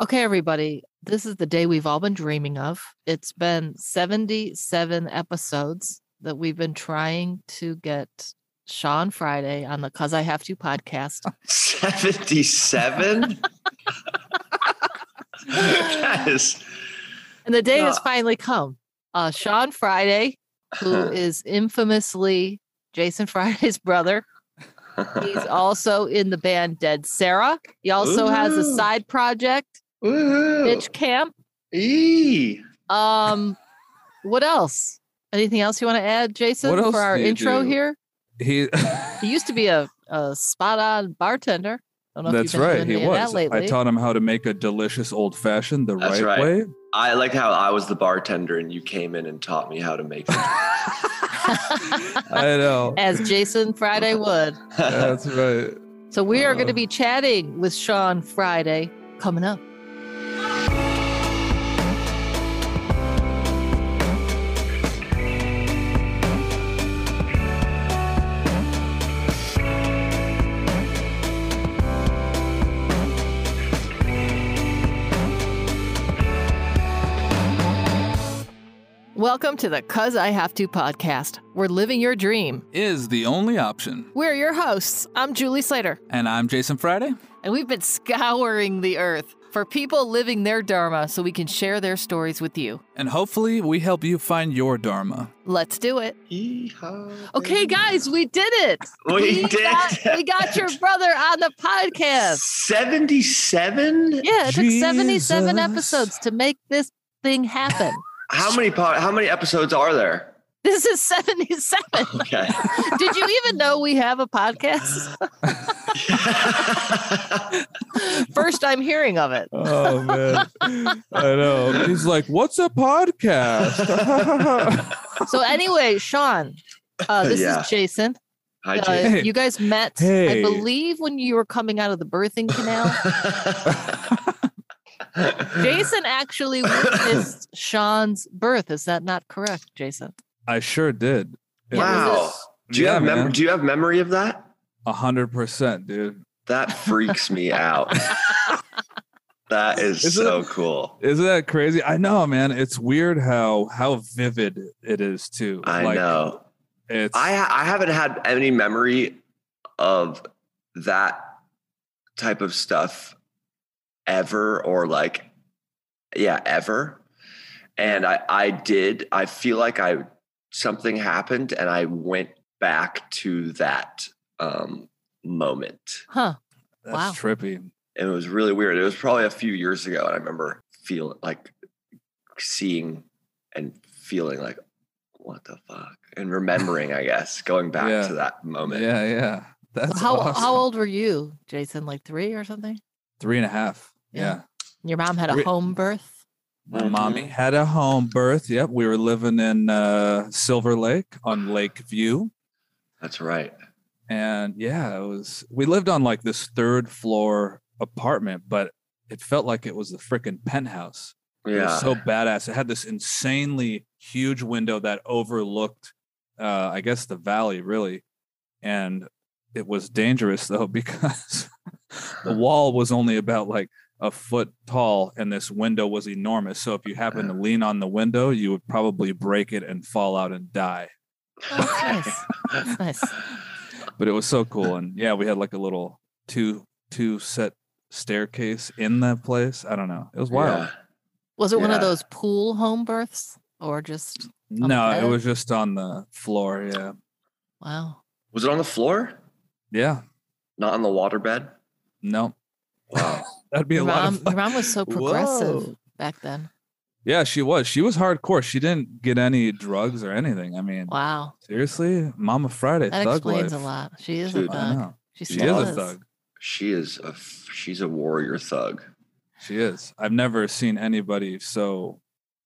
Okay, everybody, this is the day we've all been dreaming of. It's been 77 episodes that we've been trying to get Sean Friday on the Cuz I Have to podcast. 77? that is. And the day has finally come. Uh, Sean Friday, who is infamously Jason Friday's brother, he's also in the band Dead Sara. He also has a side project, Woohoo. Bitch Camp. Eee. Um, what else? Anything else you want to add, Jason, What for our intro do? here? He He used to be a, a spot on bartender. Don't know if That's you've right. He was. that. I taught him how to make a delicious old fashioned the That's right, right. way. I like how I was the bartender and you came in and taught me how to make it. I know. As Jason Friday would. That's right. So we are going to Uh. be chatting with Sean Friday coming up. Welcome to the Cuz I Have to podcast. We're living your dream. Is the only option. We're your hosts. I'm Julie Slater. And I'm Jason Friday. And we've been scouring the earth for people living their Dharma so we can share their stories with you. And hopefully we help you find your Dharma. Let's do it. Yeehaw, Okay, guys, we did it. We did. Got, we got your brother on the podcast. 77? Yeah, it took 77 episodes to make this thing happen. How many po- how many episodes are there? This is 77. Okay. Did you even know we have a podcast? First I'm hearing of it. Oh man. I know. He's like, what's a podcast? So anyway, Sean, uh, this Yeah. is Jason. Hi, Uh, Hey. You guys met, I believe, when you were coming out of the birthing canal. Jason actually witnessed Sean's birth. Is that not correct, Jason? I sure did. It Wow. was- Do you yeah, have mem- do you have memory of that? A hundred percent, dude. That freaks me out. That is Isn't so cool. Isn't that crazy? I know, man. It's weird how how vivid it is too. I like, know. It's I I haven't had any memory of that type of stuff ever or like yeah ever and I I did I feel like I something happened and I went back to that um moment Huh. that's wow. trippy. and it was really weird it was probably a few years ago and I remember feeling like seeing and feeling like what the fuck and remembering I guess going back Yeah. to that moment Yeah, yeah. That's how awesome. how old were you, Jason? Like three or something? Three and a half. Yeah. Yeah. Your mom had a home birth. My Mhm. mommy had a home birth. Yep. We were living in uh, Silver Lake on Lake View. That's right. And yeah, it was, we lived on like this third floor apartment, but it felt like it was the freaking penthouse. It Yeah. was so badass. It had this insanely huge window that overlooked, uh, I guess, the valley really. And it was dangerous though because the wall was only about like a foot tall and this window was enormous. So if you happen to lean on the window, you would probably break it and fall out and die. Oh, nice. Nice. But it was so cool. And yeah, we had like a little two two set staircase in that place. I don't know. It was wild. Yeah. Was it one of those pool home births or just No, it was just on the floor. Yeah. wow? Was it on the floor? Yeah. Not on the waterbed? No. Wow. That'd be a Your lot mom, of your mom was so progressive Whoa. back then. Yeah, she was. She was hardcore. She didn't get any drugs or anything. I mean, Wow, seriously, Mama Friday, that thug explains life. a lot. She is Dude, a I thug. know. She, She still is a thug. she is a f- she's a warrior thug. She is. I've never seen anybody so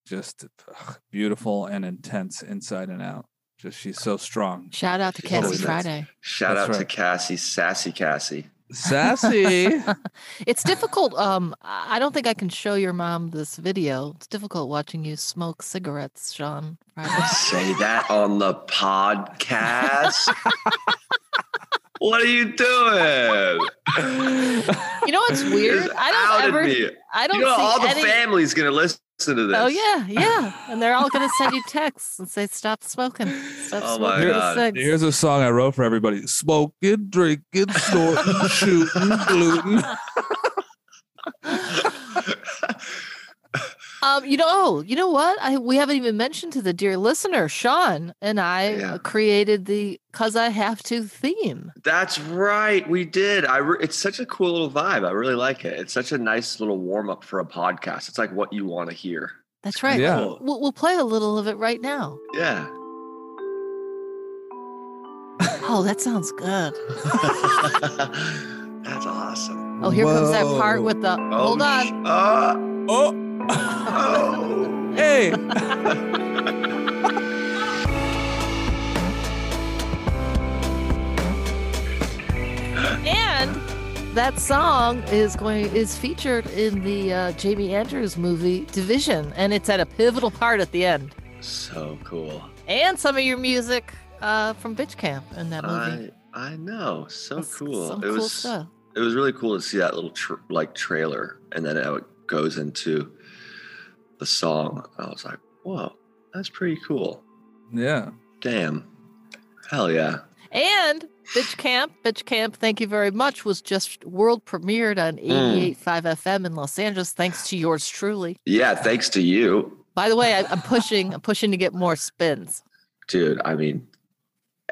just ugh, beautiful and intense inside and out. Just she's so strong. Shout out to Cassie. Friday. Shout That's out to. Cassie, sassy Cassie. Sassy. It's difficult. Um, I I don't think I can show your mom this video. It's difficult watching you smoke cigarettes, Sean. Say that on the podcast. what are you doing? You know what's weird? I don't ever. me. I don't You know, see all the any. family's gonna listen to oh, this. Oh yeah, yeah, and they're all gonna send you texts and say, "Stop smoking, stop Oh, my smoking God. Here's a song I wrote for everybody: smoking, drinking, snorting, shooting, gluten. Um, you know, oh, you know what? I we haven't even mentioned to the dear listener, Sean and I Yeah. uh, created the "Cuz I Have to" theme. That's right. We did. I. Re- it's such a cool little vibe. I really like it. It's such a nice little warm up for a podcast. It's like what you want to hear. That's right. Yeah. We'll, we'll we'll play a little of it right now. Yeah. Oh, that sounds good. That's awesome. Oh, here comes that part with the. Oh, hold sh- on. uh, Oh, oh. hey! And that song is going is featured in the uh, Jamie Andrews movie Division, and it's at a pivotal part at the end. So cool. And some of your music uh, from Bitch Camp in that movie. I I know. So That's cool. Some it cool was stuff. it was really cool to see that little tr- like trailer and then how it goes into the song. I was like, whoa, that's pretty cool. Yeah. Damn. Hell yeah. And Bitch Camp, Bitch Camp, thank you very much, was just world premiered on Mm. 88.5 FM in Los Angeles, thanks to yours truly. Yeah, thanks to you, By the way, I, I'm pushing, I'm pushing to get more spins. dude. I mean,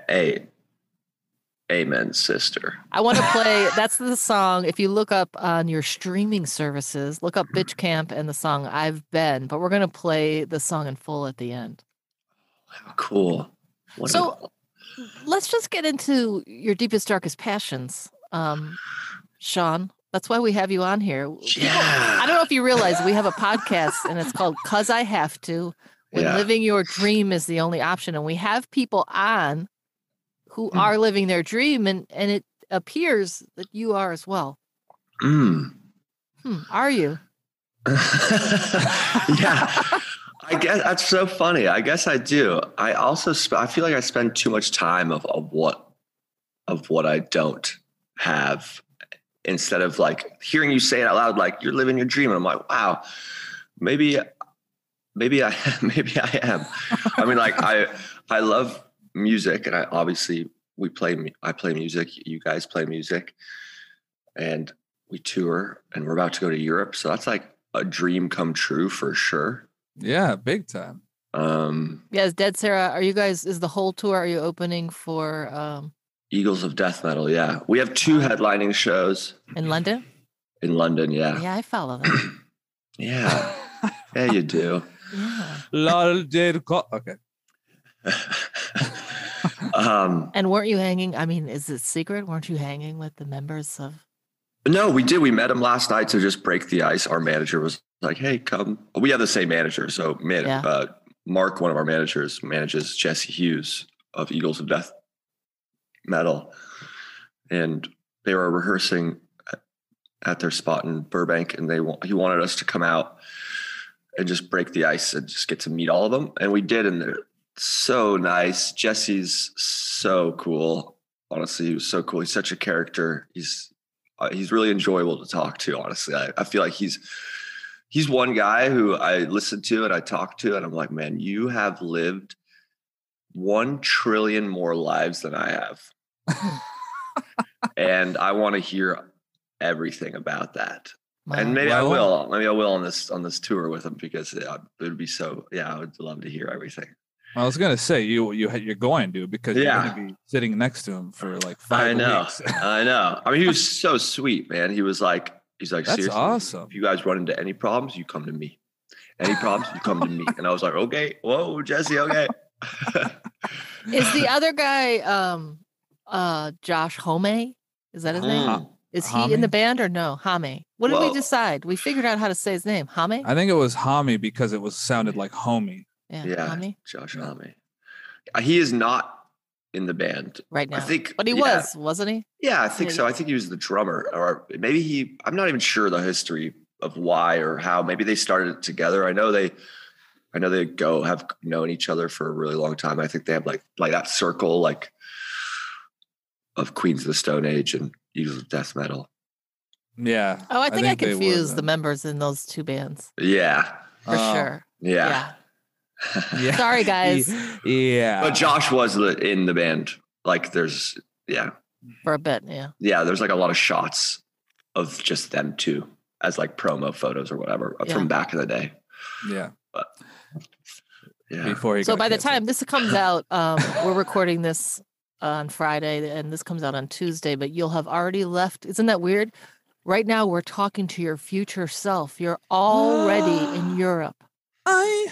a amen, sister. I want to play. That's the song. If you look up on your streaming services, look up Bitch Camp and the song I've Been. But we're going to play the song in full at the end. How cool. What So- Let's just get into your deepest, darkest passions, um, Sean. That's why we have you on here. Yeah. I don't know if you realize we have a podcast and it's called Cuz I Have to. When Yeah. living your dream is the only option. And we have people on who Hmm. are living their dream, and, and it appears that you are as well. Mm. Hmm, are you? yeah. I guess that's so funny. I guess I do. I also sp- I feel like I spend too much time of, of what of what I don't have instead of like hearing you say it out loud like you're living your dream and I'm like wow maybe maybe I maybe I am. I mean like I I love music and I obviously we play I play music, you guys play music and we tour and we're about to go to Europe so that's like a dream come true for sure. Yeah, big time. Um, Yes, Dead Sara. Are you guys? Is the whole tour? Are you opening for um Eagles of Death Metal, yeah. We have two headlining shows in London? in London, yeah. Yeah, I follow that. Yeah, yeah, you do. Yeah. Lol, Okay. um, And weren't you hanging? I mean, is it secret? Weren't you hanging with the members of? no, we did. We met him last night to just break the ice. Our manager was like, "Hey, come." We have the same manager, so man, Yeah. uh, Mark, one of our managers, manages Jesse Hughes of Eagles of Death Metal, and they were rehearsing at- their spot in Burbank, and they he wanted us to come out and just break the ice and just get to meet all of them, and we did, and they're so nice. Jesse's so cool. Honestly, he was so cool. He's such a character. He's uh, he's really enjoyable to talk to. Honestly, I, I feel like he's he's one guy who I listen to and I talk to, and I'm like, man, you have lived one trillion more lives than I have, and I want to hear everything about that. Wow. And maybe I will. Maybe I will on this on this tour with him because it would be so. Yeah, I would love to hear everything. I was gonna say you you you're going to because Yeah. you're gonna be sitting next to him for like five I know. weeks. I know. I mean, he was so sweet, man. He was like, he's like, That's seriously, awesome. If you guys run into any problems, you come to me. Any problems, you come to me. And I was like, okay, whoa, Jesse, okay. is the other guy um uh Josh Homme? Is that his name? Mm. Is he in the band or no? Hame. What did Well- we decide? We figured out how to say his name. Hame? I think it was Hami because it was sounded like homie. Yeah. Yeah. Hame. Josh Yeah. Homme. Uh, He is not in the band. Right now. I think, but he yeah. was, wasn't he? Yeah, I think Yeah, so. I think he was the drummer, or maybe he. I'm not even sure the history of why or how. Maybe they started it together. I know they. I know they go have known each other for a really long time. I think they have like like that circle, like of Queens of the Stone Age and Eagles of Death Metal. Yeah. Oh, I think I, they were confused the members in those two bands Yeah, for Oh, sure. yeah. Yeah. Sorry, guys, Yeah. but Josh was in the band. Like, there's yeah, for a bit. Yeah. yeah. There's like a lot of shots of just them two as like promo photos or whatever Yeah. from back in the day. yeah. But, Yeah, Before he So got by the canceled. time this comes out, um, we're recording this on Friday, and this comes out on Tuesday. But you'll have already left. Isn't that weird? Right now, we're talking to your future self. You're already in Europe. I.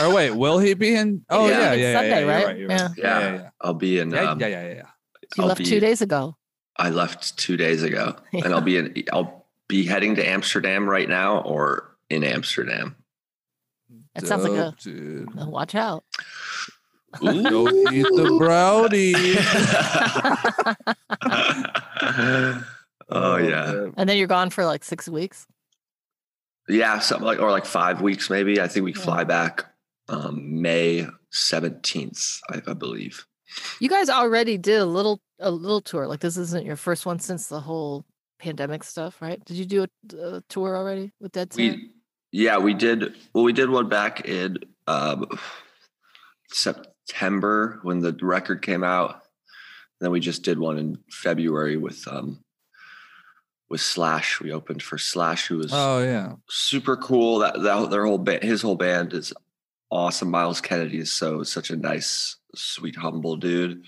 Or wait, will he be in? Oh Yeah. yeah, yeah, yeah. Sunday, yeah, you're right? right, you're Yeah. right. Yeah, yeah, yeah. I'll be in. Yeah, Um, yeah, yeah, yeah, yeah. You I'll left be- two days ago. I left two days ago, and I'll be in. I'll be heading to Amsterdam right now, or in Amsterdam. It sounds like a. Dude. Watch out. Go eat the brownie. oh yeah. And then you're gone for like six weeks. Yeah, something like or like five weeks maybe. I think we Yeah. fly back um, May seventeenth, I, I believe. You guys already did a little a little tour. Like this isn't your first one since the whole pandemic stuff, right? Did you do a, a tour already with Dead Sara? We yeah, we did. Well, we did one back in um, September when the record came out. Then we just did one in February with um with Slash. We opened for Slash, who was Oh yeah. super cool. That that their whole band, his whole band is awesome. Myles Kennedy is so such a nice, sweet, humble dude.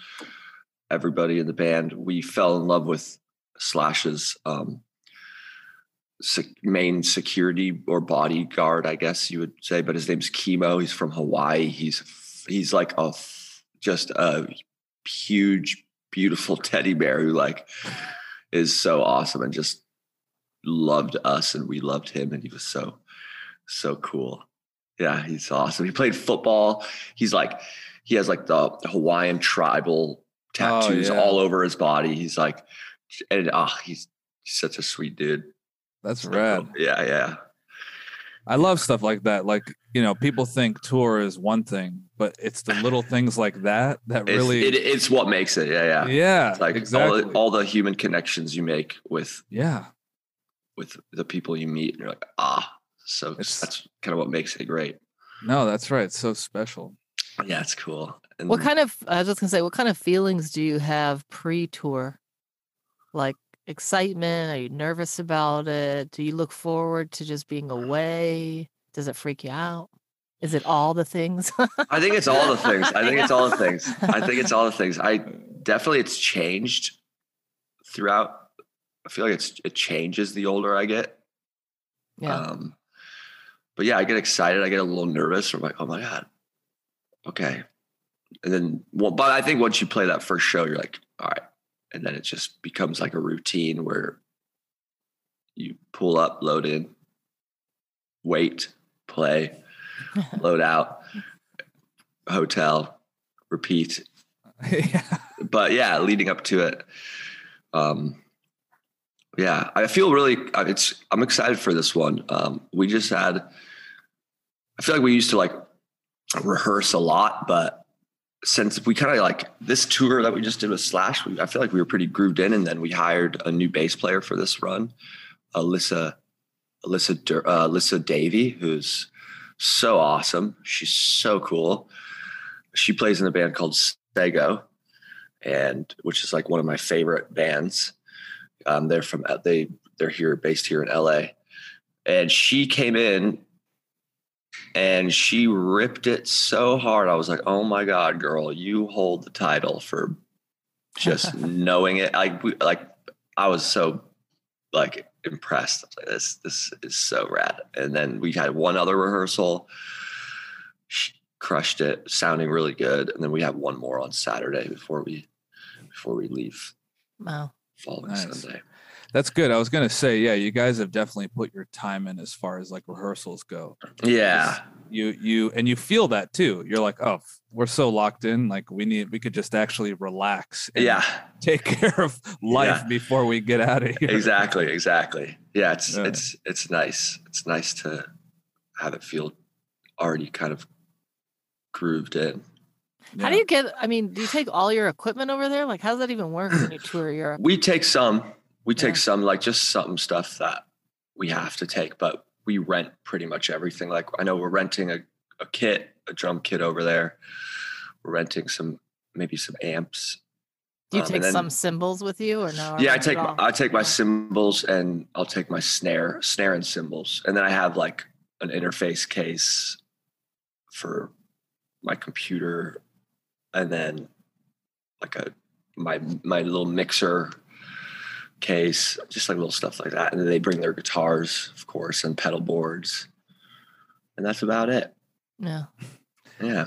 Everybody in the band, we fell in love with Slash's um, sec- main security or bodyguard, I guess you would say. But his name's Chemo. He's from Hawaii. He's he's like a just a huge, beautiful teddy bear who like is so awesome and just loved us and we loved him and he was so so cool yeah he's awesome he played football he's like he has like the hawaiian tribal tattoos yeah. all over his body he's like and ah he's, he's such a sweet dude That's So rad. cool. yeah yeah I love stuff like that. Like, you know, people think tour is one thing, but it's the little things like that that it's, really it, it's what makes it yeah yeah, Yeah, It's like exactly. all, the, all the human connections you make with yeah. with the people you meet and you're like ah so It's- that's kind of what makes it great No, that's right. It's so special. yeah it's cool and What kind of I was just gonna say, what kind of feelings do you have pre-tour? Like excitement? Are you nervous about it? Do you look forward to just being away? Does it freak you out? Is it all the things? I think it's all the things. I think it's all the things. I think it's all the things. I definitely it's changed throughout. I feel like it's it changes the older I get. yeah. Um, but yeah, I get excited. I get a little nervous. I'm like, oh my god, okay. And then, well, but I think once you play that first show, you're like, all right. And then it just becomes like a routine where you pull up, load in, wait, play, load out, hotel, repeat. yeah. But yeah, leading up to it, um, yeah, I feel really. uh, It's I'm excited for this one. Um, we just had. I feel like we used to like rehearse a lot, but since we kind of like this tour that we just did with Slash, we, I feel like we were pretty grooved in, and then we hired a new bass player for this run, Alyssa, Alyssa, Dur- uh, Alyssa Davy, who's so awesome. She's so cool. She plays in a band called Stego, and which is like one of my favorite bands. Um, they're from they they're here based here in LA, and she came in and she ripped it so hard. I was like, "Oh my god, girl, you hold the title for just knowing it." Like, we, like I was so like impressed. I was like, "This, this is so rad." And then we had one other rehearsal. She crushed it, sounding really good. And then we have one more on Saturday before we before we leave wow. following Nice. Sunday. That's good. I was gonna say, yeah, you guys have definitely put your time in as far as like rehearsals go. Yeah, You you and you feel that too. You're like, oh, we're so locked in. Like we need we could just actually relax. and yeah, Take care of life Yeah. before we get out of here. exactly, exactly. Yeah, it's Yeah. it's it's nice. It's nice to have it feel already kind of grooved in. How do you get? I mean, do you take all your equipment over there? Like, how does that even work when you tour Europe? We take some. We take Yeah. some, like just some stuff that we have to take, but we rent pretty much everything. Like I know we're renting a, a kit, a drum kit over there. We're renting some, maybe some amps. Do you Um, take then- some cymbals with you or no? or yeah, I take my. I take my cymbals and I'll take my snare, snare and cymbals, and then I have like an interface case for my computer, and then like a my my little mixer case, just like little stuff like that. And then they bring their guitars, of course, and pedal boards, and that's about it. Yeah. Yeah,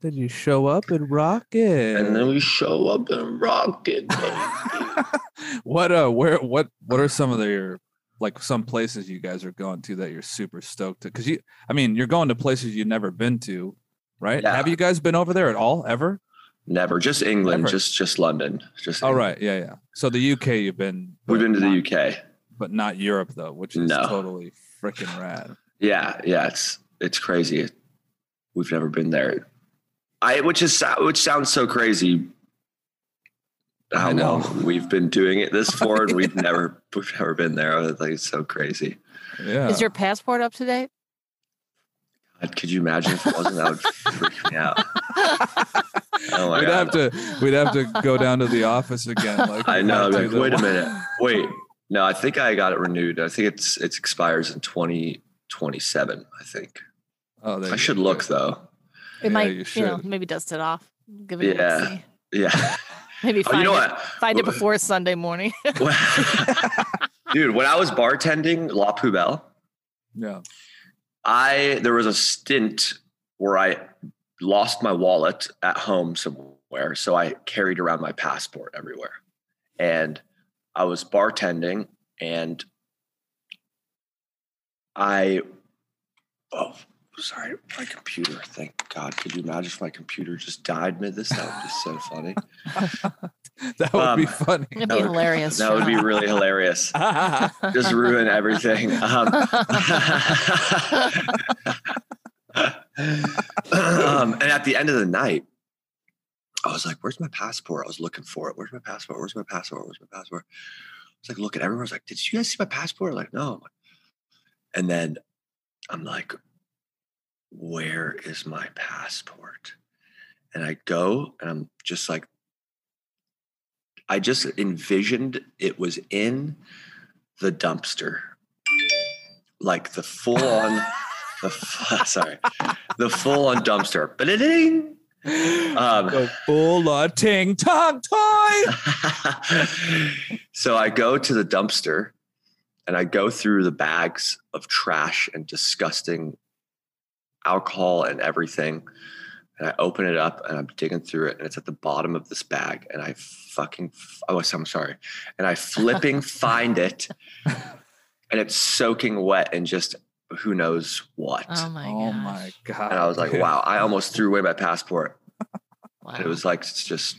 Then you show up and rock it? and then we show up and rock it. what uh where what what are some of the your like some places you guys are going to that you're super stoked to because you i mean you're going to places you've never been to right Yeah. have you guys been over there at all ever Never, just England, Never. just just London, just. all England. right yeah yeah so the uk you've been We've been to not- the UK. but not europe though which is No. totally freaking rad Yeah, yeah, it's it's crazy. We've never been there. I which is which sounds so crazy. How I know. long we've been doing it this for, and we've never we've never been there. I think it's so crazy. yeah Is your passport up to date? God, could you imagine if it wasn't? That would freak me out. Oh my we'd god! have to we'd have to go down to the office again like I know. had to Like, the- wait a minute. Wait. No, I think I got it renewed. I think it's it expires in twenty twenty seven. I think. oh, there I you should go. look though. It Yeah, might, you you, know, maybe dust it off. Give it Yeah. a. Yeah. Maybe Oh, you know it. what? Find it before Sunday morning. Dude, when I was bartending La Poubelle, yeah I there was a stint where I lost my wallet at home somewhere, so I carried around my passport everywhere. And I was bartending and I oh sorry, my computer. Thank God. Could you imagine if my computer just died mid this? That would be so funny. that would be Um, funny It'd That be would- hilarious. That would be really hilarious. Just ruin everything. Um, um, and at the end of the night, I was like, "Where's my passport?" I was looking for it. Where's my passport? Where's my passport? Where's my passport? I was like, looking everywhere. I was like, "Did you guys see my passport?" Like, no. And then I'm like, "Where is my passport?" And I go, and I'm just like, I just envisioned it was in the dumpster, like the full on, the sorry, the full on dumpster. It Um, the full on ting tong toy. so I go to the dumpster and I go through the bags of trash and disgusting alcohol and everything. And I open it up and I'm digging through it and it's at the bottom of this bag. And I fucking, oh, I'm sorry. And I flipping find it and it's soaking wet and just who knows what. Oh my oh gosh. my god! and I was like, wow, I almost threw away my passport. Wow. It was like, it's just,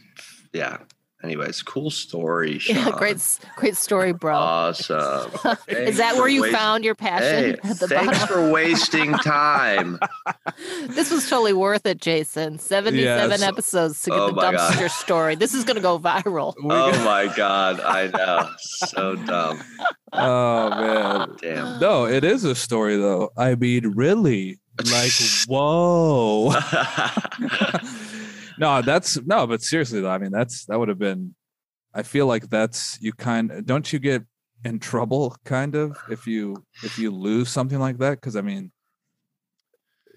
yeah. Anyways, cool story. yeah, great, great story, bro. Awesome. Is that where you wast- found your passion Hey, at the thanks bottom? for wasting time. this was totally worth it, Jason. 77 Yes. episodes to get Oh the my God. dumpster story. This is going to go viral. Oh my god, I know. So dumb. oh man. Damn. No, it is a story though. I mean, really, like, whoa. No, that's no, but seriously though, I mean, that's that would have been. I feel like that's you kind. Don't you get in trouble kind of if you if you lose something like that? Because I mean,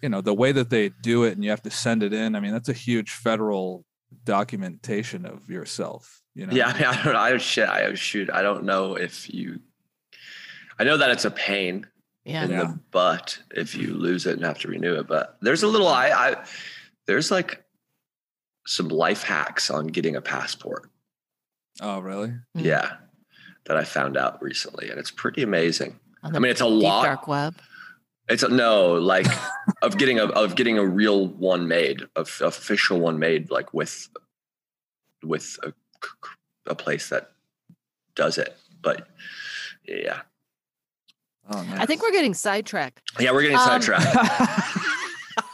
you know, the way that they do it, and you have to send it in. I mean, that's a huge federal documentation of yourself. You know. yeah, I mean, I don't I shit. I shoot. I don't know if you I know that it's a pain Yeah. in Yeah. the butt if you lose it and have to renew it. But there's a little I, I there's like some life hacks on getting a passport. Oh, really? Mm. Yeah. That I found out recently. And it's pretty amazing. I mean it's a deep lot. dark web. It's a, no, like of getting a of getting a real one made, of official one made, like with with a, a place that does it. But yeah, Oh, I think we're getting sidetracked. yeah, we're getting Um, sidetracked.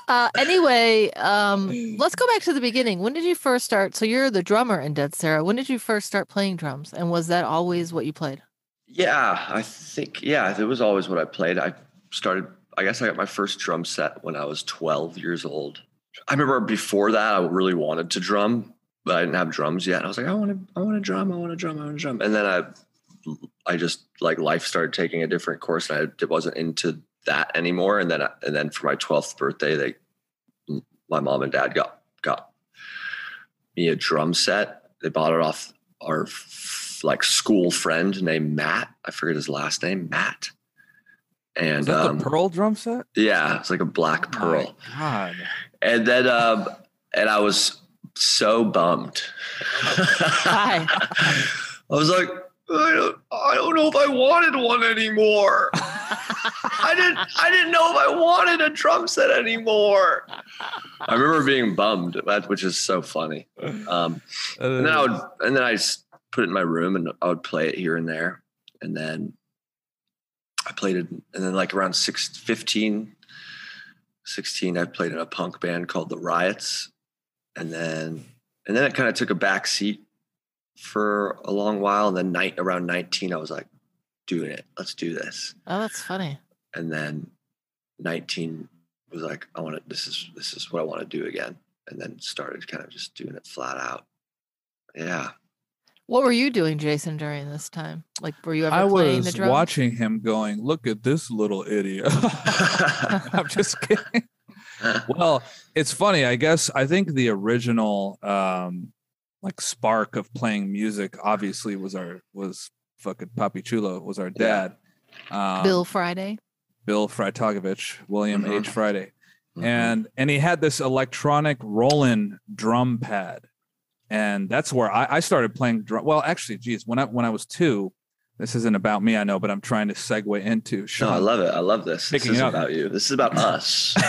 Uh, anyway, um, let's go back to the beginning. When did you first start? So you're the drummer in Dead Sara. When did you first start playing drums? And was that always what you played? Yeah, I think yeah, it was always what I played. I started. I guess I got my first drum set when I was 12 years old. I remember before that, I really wanted to drum, but I didn't have drums yet. And I was like, I want to, I want to drum, I want to drum, I want to drum. And then I, I just like life started taking a different course, and I wasn't into that anymore. And then, and then for my 12th birthday, they, my mom and dad got got me a drum set. They bought it off our like school friend named Matt. I forget his last name, Matt. And Is that um, the pearl drum set? yeah, it's like a black Oh pearl. God. And then, um, and I was so bummed. Why? I was like, I don't, I don't know if I wanted one anymore. I didn't, I didn't know if I wanted a drum set anymore. I remember being bummed, which is so funny. Um, and then I would, and then I just put it in my room and I would play it here and there. And then I played it, and then like around six, 15, 16, I played in a punk band called The Riots. And then, and then it kind of took a back seat for a long while. And then night around 19, I was like, doing it. Let's do this. Oh, that's funny. And then 19 was like, I want to, this is, this is what I want to do again. And then started kind of just doing it flat out. Yeah. What were you doing, Jason, during this time? Like, were you ever I playing the was drums? watching him going, look at this little idiot. I'm just kidding. Well, it's funny. I guess I think the original um like spark of playing music obviously was our was fucking Papi Chulo was our Yeah. dad. Um, Bill Friday. Bill Freitagovich, William Mhm. H. Friday. Mhm. and and he had this electronic Roland drum pad, and that's where I, I started playing drum. Well, actually, geez, when I when I was two, this isn't about me, I know, but I'm trying to segue into no, Sean. I love it. I love this. This Picking is about you. This is about us.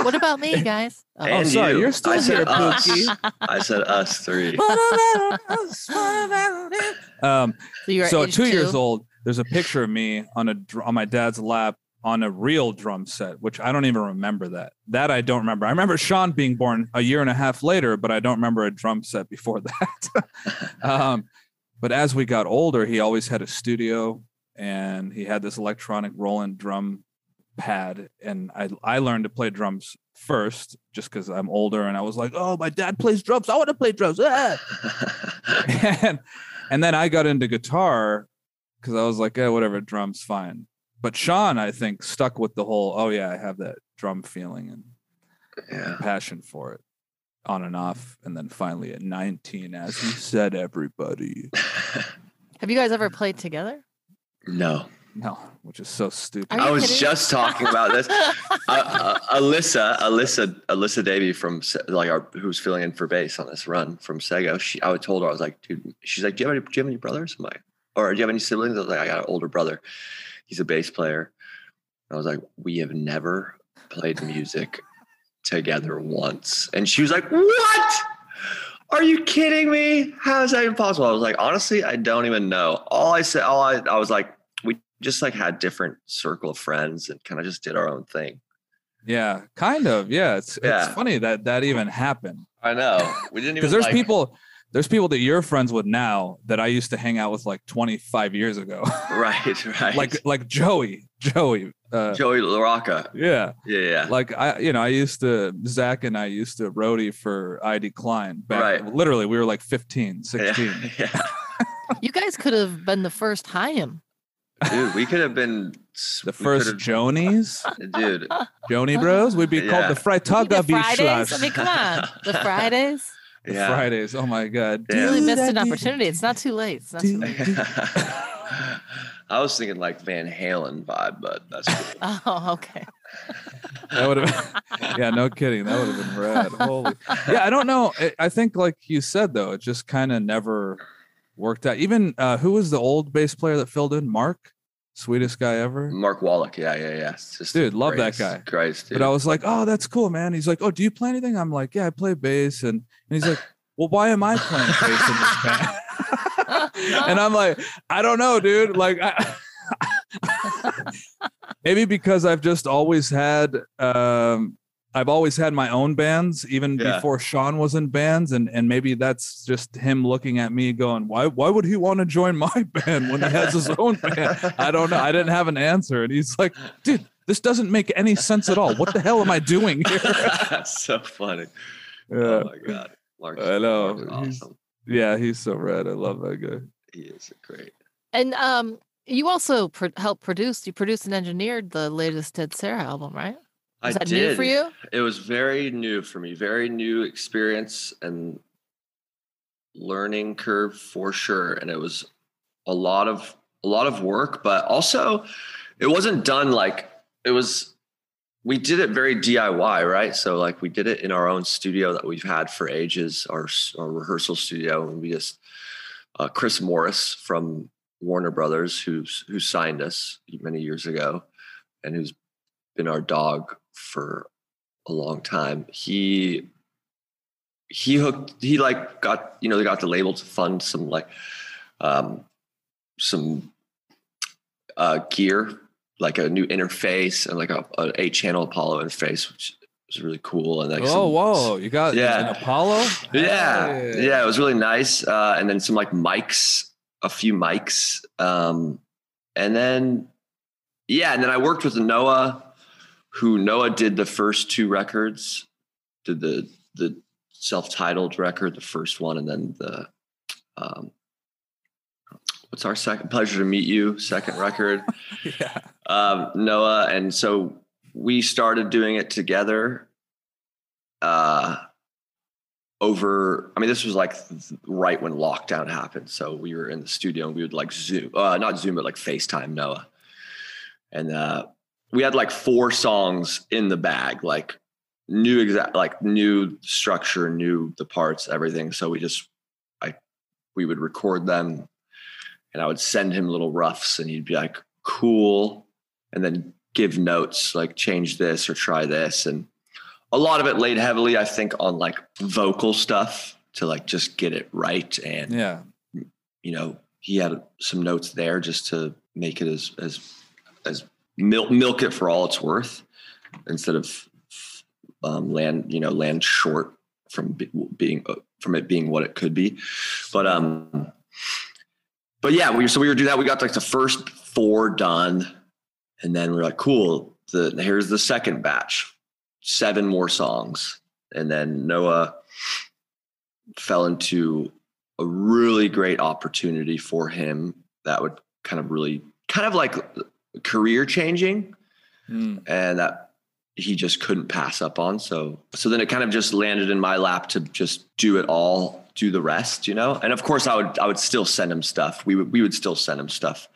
What about me, guys? Oh, oh, And sorry, you. you're still I said here, us. Pookie. I said us three. um, so you're so at age two, years old, there's a picture of me on a on my dad's lap on a real drum set, which I don't even remember that. That I don't remember. I remember Sean being born a year and a half later, but I don't remember a drum set before that. um, but as we got older, he always had a studio and he had this electronic Roland drum pad. And I I learned to play drums first just because I'm older and I was like, oh, my dad plays drums. I want to play drums. Ah! and and then I got into guitar because I was like, yeah, whatever, drums fine. But Sean, I think, stuck with the whole, oh yeah, I have that drum feeling and yeah. passion for it on and off. And then finally at 19, as you said, everybody. Have you guys ever played together? no. No, which is so stupid. I was kidding? just talking about this. uh, uh, Alyssa, Alyssa, Alyssa Davy from like our who's filling in for bass on this run from Sego. She, I told her I was like, dude. She's like, do you have any, do you have any brothers? I'm like, or do you have any siblings? I was like, I got an older brother. He's a bass player. I was like, we have never played music together once. And she was like, what? Are you kidding me? How is that impossible? I was like, honestly, I don't even know. All I said, all I, I was like, we just like had different circle of friends and kind of just did our own thing. Yeah, kind of. Yeah, it's Yeah. it's funny that that even happened I know. We didn't even because there's like- people there's people that you're friends with now that I used to hang out with like 25 years ago, right, right. like like Joey, Joey. Uh, Joey LaRocca. yeah, Yeah, yeah. like I, you know, I used to Zach and I used to roadie for ID Klein. Back, Right. Literally, we were like 15, 16. Yeah, yeah. You guys could have been the first Haim. Dude, we could have been The first could've- Jonies, dude. Joni Bros, we'd be Yeah. called the Freitaga the Fridays. I mean, come on, the Fridays. The Yeah. Fridays. Oh my God. Yeah. You really missed an opportunity. It's not too late. It's not too late. I was thinking like Van Halen vibe, but that's cool. Oh, okay. That would have yeah, no kidding. That would have been rad. Holy yeah, I don't know. I, I think like you said though, it just kind of never worked out. Even uh who was the old bass player that filled in? Mark? Sweetest guy ever. Mark Wallach. Yeah, yeah, yeah. Dude, love that guy. Christ, dude. But I was like, oh, that's cool, man. He's like, oh, do you play anything? I'm like, yeah, I play bass. And, and he's like, well, why am I playing bass in this band? and I'm like, I don't know, dude. Like, I, maybe because I've just always had um, I've always had my own bands, even Yeah. before Sean was in bands, and and maybe that's just him looking at me going, why why would he want to join my band when he has his own band? I don't know. I didn't have an answer, and he's like, dude, this doesn't make any sense at all. What the hell am I doing here? That's so funny. Yeah, Oh my god. Mark's, I know. Mark's He's- awesome. yeah, he's so rad. I love that guy. He is great. And um, you also pro- helped produce. You produced and engineered the latest Dead Sara album, right? Was I that did. new for you? It was very new for me, very new experience and learning curve for sure. And it was a lot of a lot of work, but also it wasn't done like it was we did it very DIY, right? So like we did it in our own studio that we've had for ages, our, our rehearsal studio, and we just uh, Chris Morris from Warner Brothers, who's who signed us many years ago, and who's been our dog for a long time. He he hooked he like got you know they got the label to fund some like um some uh gear like a new interface and like a, a eight channel Apollo interface which was really cool and like oh, some- whoa! You got Yeah. an Apollo? yeah, Hey. yeah, it was really nice. Uh, and then some like mics, a few mics, um, and then yeah, and then I worked with Noah, who Noah did the first two records, did the the self titled record, the first one, and then the um, what's our second pleasure to meet you second record yeah. um, Noah, and so we started doing it together. Uh, over, I mean, this was like right when lockdown happened. So we were in the studio and we would like Zoom, uh, not Zoom, but like FaceTime Noah, and uh, we had like four songs in the bag, like new exact, like new structure, new the parts, everything. So we just, I, we would record them, and I would send him little roughs, and he'd be like, "Cool," and then give notes like change this or try this and a lot of it laid heavily i think on like vocal stuff to like just get it right and Yeah. you know he had some notes there just to make it as as as milk milk it for all it's worth instead of um, land you know land short from be- being uh, from it being what it could be. But um but yeah we so we were doing that. We got like the first four done. And then we're like cool. The here's the second batch. Seven more songs. And then noah fell into a really great opportunity for him that would kind of really kind of like career changing Mm. and that he just couldn't pass up on. So so then it kind of just landed in my lap to just do it all do the rest you know? And of course i would i would still send him stuff. We would we would still send him stuff.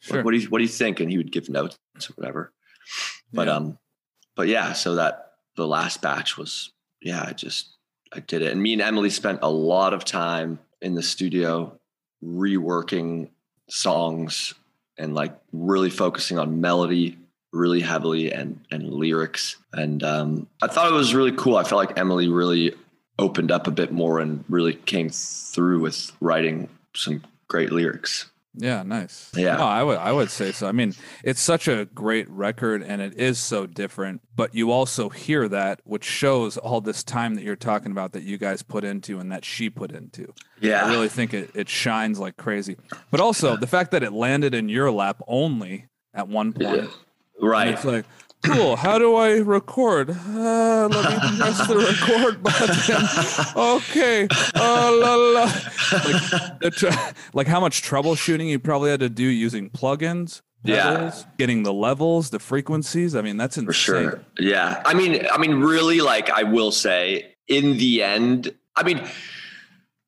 Sure. like, what do you what do you think? And he would give notes or whatever. But Yeah. um but yeah so that the last batch was yeah i just i did it. And me and emily spent a lot of time in the studio reworking songs and like really focusing on melody really heavily and and lyrics. And um i thought it was really cool. I felt like emily really opened up a bit more and really came through with writing some great lyrics Yeah, nice. Yeah. No, I would I would say so. I mean, it's such a great record and it is so different, but you also hear that which shows all this time that you're talking about that you guys put into and that she put into. yeah I really think it it shines like crazy. But also the fact that it landed in your lap only at one point. Yeah. right And It's like, cool. How do I record? Uh, let me press the record button. Okay. Uh, la, la. Like, tr- like how much troubleshooting you probably had to do using plugins. Yeah. pedals, Getting the levels, the frequencies. I mean, that's insane. for sure yeah i mean i mean really like i will say in the end i mean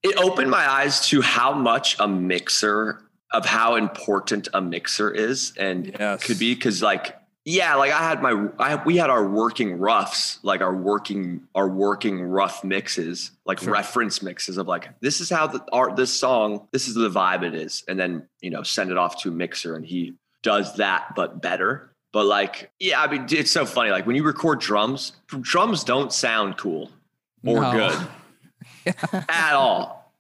it opened my eyes to how much a mixer of how important a mixer is and Yes. could be because like yeah like i had my I, we had our working roughs like our working our working rough mixes like Sure. reference mixes of like this is how the art this song this is the vibe it is and then you know send it off to a mixer and he does that but better but like yeah i mean it's so funny like when you record drums drums don't sound cool or No. good at all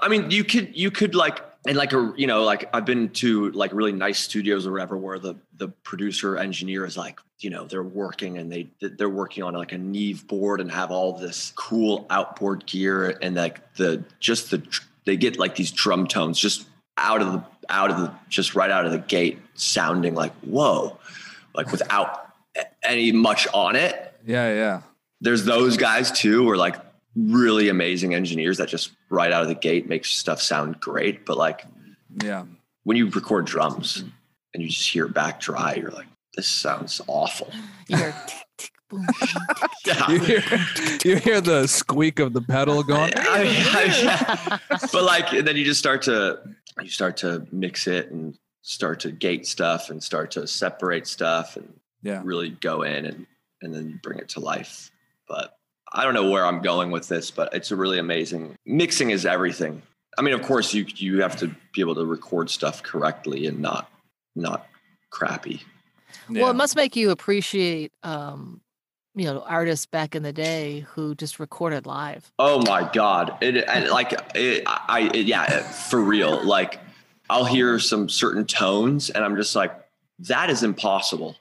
i mean you could you could like and like a you know like I've been to like really nice studios or whatever where the the producer engineer is like you know they're working and they they're working on like a Neve board and have all this cool outboard gear and like the just the they get like these drum tones just out of the out of the just right out of the gate sounding like whoa like without any much on it Yeah, yeah. there's those guys too who are like really amazing engineers that just right out of the gate make stuff sound great but like Yeah. when you record drums and you just hear it back dry you're like this sounds awful You hear tick, tick, boom, boom, tick, yeah You hear, you hear the squeak of the pedal going. I mean, I mean, but like and then you just start to you start to mix it and start to gate stuff and start to separate stuff and Yeah. really go in and and then bring it to life but i don't know where i'm going with this but it's a really amazing mixing is everything i mean of course you you have to be able to record stuff correctly and not not crappy Well, it must make you appreciate, um, you know, artists back in the day who just recorded live. Oh my god! It and like it, I it, yeah for real. Like I'll hear some certain tones and I'm just like that is impossible.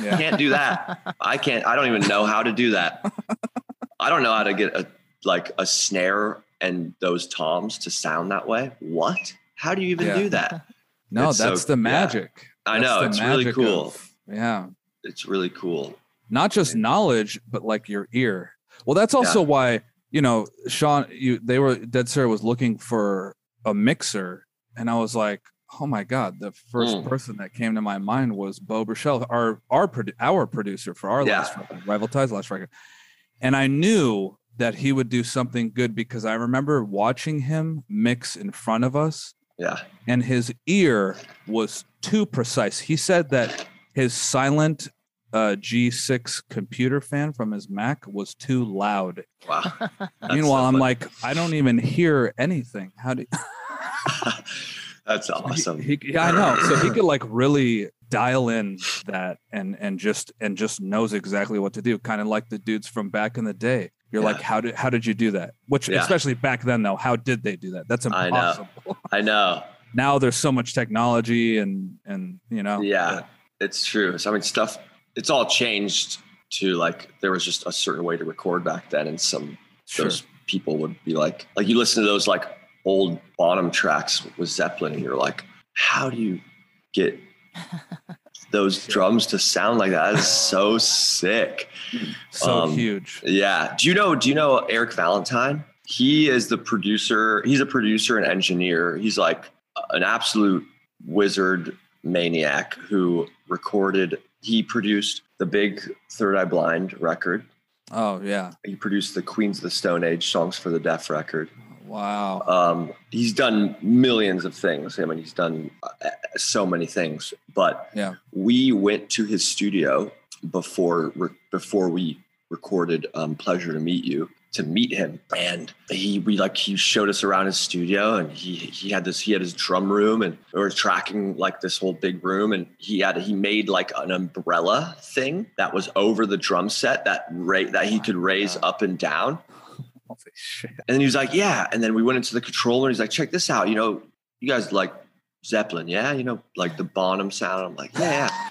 yeah. Can't do that. I can't. I don't even know how to do that. I don't know how to get a like a snare and those toms to sound that way. What? How do you even Yeah. do that? No, It's so- that's the yeah. magic. I That's know it's really cool. of- yeah. It's really cool. Not just knowledge, but like your ear. Well, that's also why, you know, Sean, you they were Dead Sara was looking for a mixer. And I was like, oh my God, the first Mm. person that came to my mind was Bo Burchell, our our our producer for our Yeah. last record, Rival Ties last record. And I knew that he would do something good because I remember watching him mix in front of us Yeah. and his ear was too precise. He said that his silent uh, G6 computer fan from his Mac was too loud. Wow. Meanwhile, so I'm like, I don't even hear anything. How do That's awesome. He, yeah, I know. So he could like really dial in that and and just and just knows exactly what to do. Kind of like the dudes from back in the day. You're like, how did how did you do that? Which Yeah. especially back then though, how did they do that? That's I know. impossible. I know. now there's so much technology and and you know Yeah, it's true. So I mean, stuff. It's all changed to like there was just a certain way to record back then, and some sure. those people would be like, like you listen to those like old Bonham tracks with Zeppelin, and you're like, how do you get those drums to sound like that? That is so sick. so um, huge. Yeah. Do you know? Do you know Eric Valentine? He is the producer. He's a producer and engineer. He's like an absolute wizard maniac who recorded. He produced the big Third Eye Blind record. Oh yeah. He produced the Queens of the Stone Age songs for the Deaf record. Wow. Um, he's done millions of things. I mean, he's done uh, so many things. But Yeah. we went to his studio before re- before we recorded um, "Pleasure to Meet You" to meet him, and he we like he showed us around his studio, and he he had this he had his drum room, and we were tracking like this whole big room, and he had he made like an umbrella thing that was over the drum set that ra- that he could raise up and down. Holy shit. And then he was like, yeah. And then we went into the controller. And he's like, check this out. You know, you guys like Zeppelin, yeah? You know, like the Bonham sound. I'm like, yeah, yeah.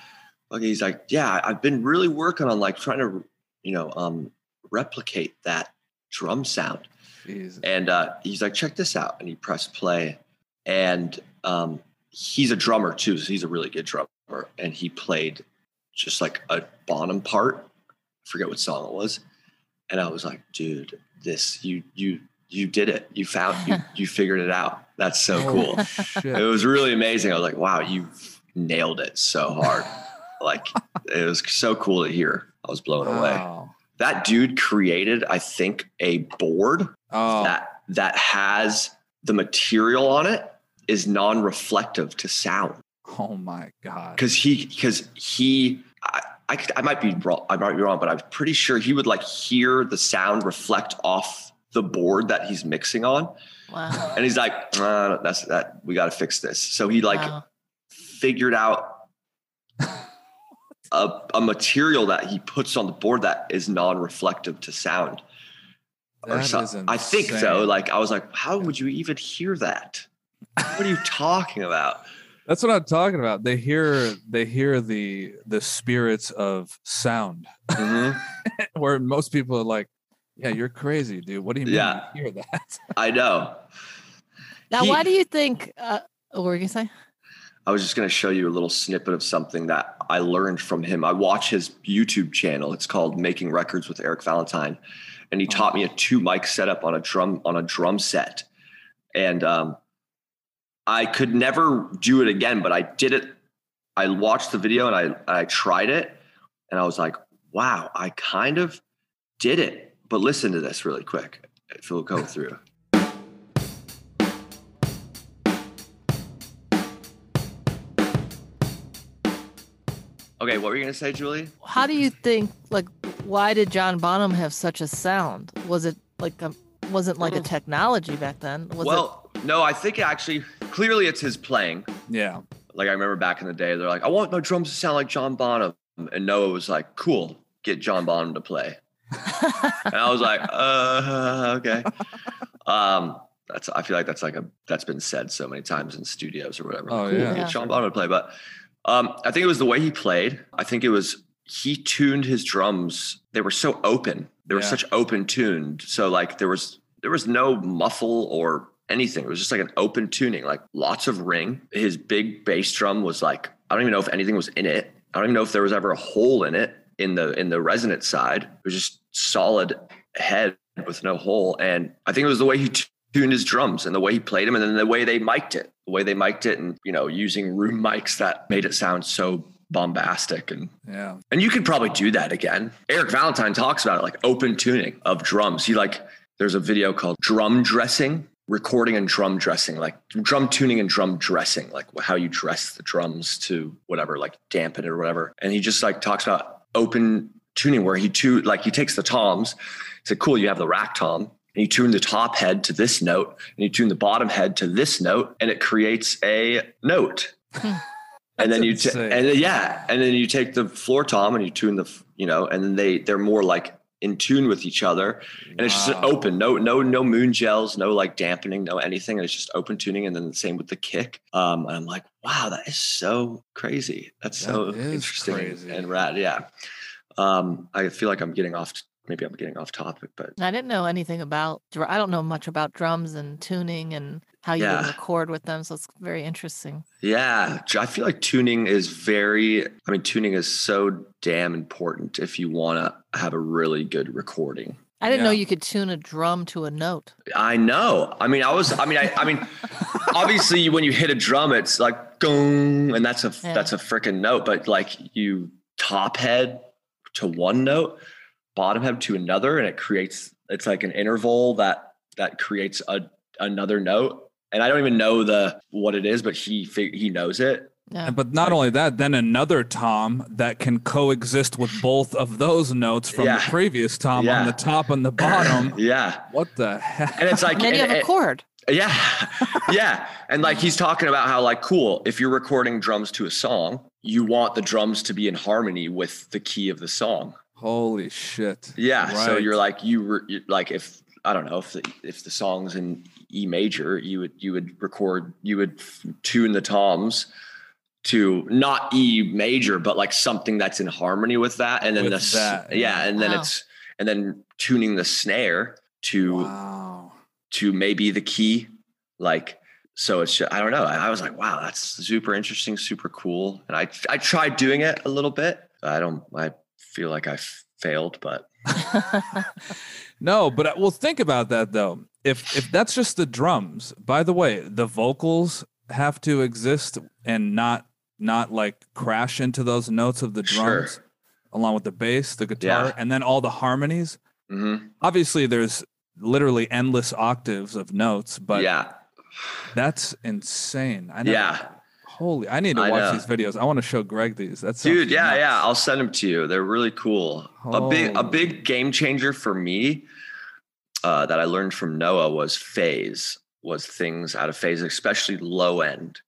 Okay. He's like, yeah, I've been really working on like trying to, you know, um, replicate that drum sound. Jesus. And uh, he's like, check this out. And he pressed play. And um, he's a drummer too. So he's a really good drummer. And he played just like a Bonham part. I forget what song it was. And I was like, dude, this, you, you, you did it. You found, you, you figured it out. That's so oh, cool. Shit. It was really amazing. I was like, wow, you nailed it so hard. like it was so cool to hear. I was blown away. That dude created, I think, a board Oh, that that has the material on it is non-reflective to sound oh my God. because he because he I, I could- I might be wrong I might be wrong but I'm pretty sure he would like hear the sound reflect off the board that he's mixing on Wow. and he's like uh, that's that we got to fix this so he like Wow. figured out a, a material that he puts on the board that is non-reflective to sound or That so- is I think so. Like I was like, how would you even hear that? What are you talking about? That's what I'm talking about. They hear they hear the the spirits of sound, Mhm. where most people are like, "Yeah, you're crazy, dude. What do you mean Yeah. you hear that?" I know. Now, He- why do you think? Uh, what were you gonna say? I was just going to show you a little snippet of something that I learned from him. I watch his YouTube channel. It's called Making Records with Eric Valentine, and he taught me a two mic setup on a drum on a drum set. And um, I could never do it again, but I did it. I watched the video and I I tried it, and I was like, "Wow, I kind of did it." But listen to this really quick. If it'll go through. Okay, what were you gonna say, Julie? How do you think? Like, why did John Bonham have such a sound? Was it like a wasn't like a Mm. technology back then? Was well, no, I think actually, clearly it's his playing. Yeah, Like I remember back in the day, they're like, "I want my drums to sound like John Bonham," and Noah was like, "Cool, get John Bonham to play." And I was like, "Uh, okay." Um, that's I feel like that's like a that's been said so many times in studios or whatever. Oh, cool, yeah. get John Bonham to play, but um, I think it was the way he played. I think it was he tuned his drums. They were so open. They were Yeah. such open tuned. So like there was there was no muffle or anything. It was just like an open tuning, like lots of ring. His big bass drum was like I don't even know if anything was in it. I don't even know if there was ever a hole in it in the in the resonant side. It was just solid head with no hole. And I think it was the way he tuned his drums and the way he played them and then the way they mic'd it, the way they mic'd it and, you know, using room mics that made it sound so bombastic and yeah. and you could probably do that again. Eric Valentine talks about it like open tuning of drums. He like there's a video called drum dressing, recording and drum dressing, like drum tuning and drum dressing, like how you dress the drums to whatever, like dampen it or whatever. And he just like talks about open tuning where he tu like he takes the toms. He said, cool, you have the rack tom. And you tune the top head to this note, and you tune the bottom head to this note, and it creates a note. Hmm. and then you That's ta- insane. and then, yeah, and then you take the floor tom and you tune the you know, and then they they're more like in tune with each other, and it's just an open, no no no Moongels, no like dampening, no anything, and it's just open tuning, and then the same with the kick. Um, and I'm like, wow, that is so crazy. That's so interesting crazy. and rad. Yeah. Um, I feel like I'm getting off. Maybe I'm getting off topic, but I didn't know anything about. dr- I don't know much about drums and tuning and how you Yeah. record with them. So it's very interesting. Yeah, I feel like tuning is very, I mean, tuning is so damn important if you want to have a really good recording. I didn't know you could tune a drum to a note. I know. I mean, I was, I mean, I, I mean, obviously when you hit a drum, it's like gong, and that's a, Yeah. that's a freaking note, but like you top head to one note, bottom head to another, and it creates, it's like an interval that, that creates a, another note. And I don't even know the, what it is, but he, he knows it. Yeah. But not only that, then another tom that can coexist with both of those notes from Yeah. the previous tom Yeah. on the top and the bottom. Yeah. what the heck? And it's like, And then you have a chord. Yeah. yeah. And like he's talking about how like cool, if you're recording drums to a song, you want the drums to be in harmony with the key of the song. Holy shit. Yeah. So you're like you re- like if I don't know if the, if the song's in E major, you would you would record you would tune the toms to not E major, but like something that's in harmony with that, and then With the that, yeah, yeah. and then it's and then tuning the snare to Wow. to maybe the key like so it's just, i don't know I, I was like wow that's super interesting super cool and i i tried doing it a little bit i don't i feel like I failed but No, but uh, well, think about that though. If if that's just the drums, by the way, the vocals have to exist and not not like crash into those notes of the Sure. drums, along with the bass, the guitar, Yeah. and then all the harmonies. hmm Obviously, there's literally endless octaves of notes, but yeah that's insane. I know. yeah Holy, I need to I watch know. these videos. I want to show Greg these. That's dude yeah yeah i'll send them to you they're really cool a big a big game changer for me uh, that i learned from noah was phase was things out of phase especially low end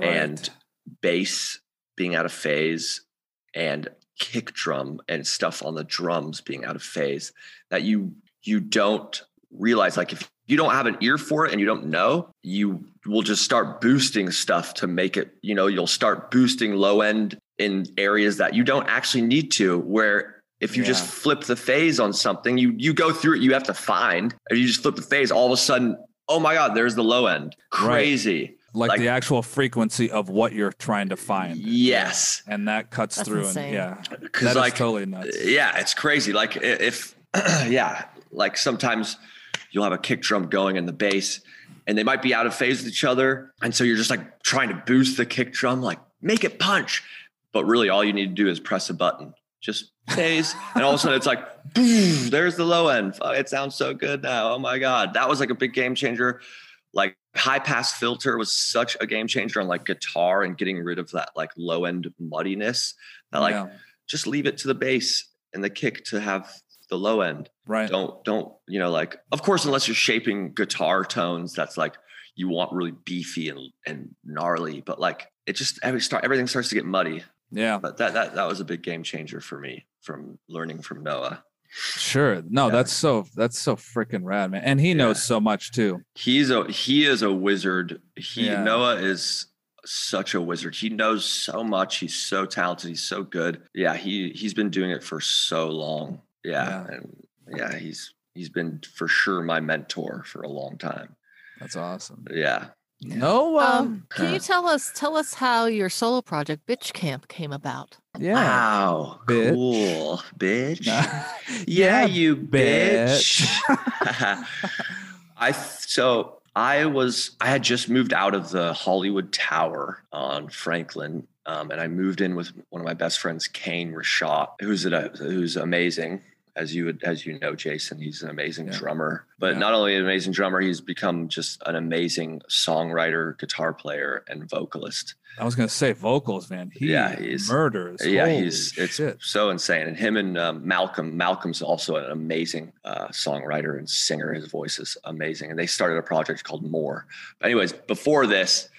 and bass being out of phase and kick drum and stuff on the drums being out of phase that you you don't realize like if you don't have an ear for it and you don't know, you will just start boosting stuff to make it, you know, you'll start boosting low end in areas that you don't actually need to where if you just flip the phase on something, you you go through it, you have to find, and you just flip the phase, all of a sudden, oh my God, there's the low end. Crazy. like, Like- the actual frequency of what you're trying to find. Yes. And that cuts That's through insane. and yeah. Because That is like totally nuts. Yeah, it's crazy. Like if yeah, like sometimes you'll have a kick drum going in the bass and they might be out of phase with each other. And so you're just like trying to boost the kick drum, like make it punch. But really all you need to do is press a button. Just phase. and all of a sudden it's like, boom, there's the low end. Fuck, It sounds so good now. Oh my God. That was like a big game changer. Like high pass filter was such a game changer on like guitar and getting rid of that like low end muddiness. That like Yeah, just leave it to the bass and the kick to have the low end. right. Don't don't you know like of course unless you're shaping guitar tones that's like you want really beefy and and gnarly, but like it just every start everything starts to get muddy. Yeah. But that that that was a big game changer for me from learning from Noah. Sure. No, Yeah. that's so that's so freaking rad, man. And he knows so much too. He's a he is a wizard. He Yeah. Noah is such a wizard. He knows so much. He's so talented. He's so good. Yeah, he he's been doing it for so long. Yeah, Yeah. and yeah, he's he's been for sure my mentor for a long time. That's awesome. Yeah. No, um, Um, can you tell us tell us how your solo project Bitch Camp came about? yeah. Wow. bitch. Cool, bitch. yeah, yeah, you bitch. bitch. I so I was I had just moved out of the Hollywood Tower on Franklin, um, and I moved in with one of my best friends, Kane Rashat, who's a, who's amazing. As you would, as you know, Jason, he's an amazing Yeah. drummer. But Yeah. not only an amazing drummer, he's become just an amazing songwriter, guitar player, and vocalist. I was gonna say vocals, man. He Yeah, he's- murders. Yeah, Holy he's it's so insane. And him and um, Malcolm, Malcolm's also an amazing uh, songwriter and singer. His voice is amazing. And they started a project called More. But anyways, before this,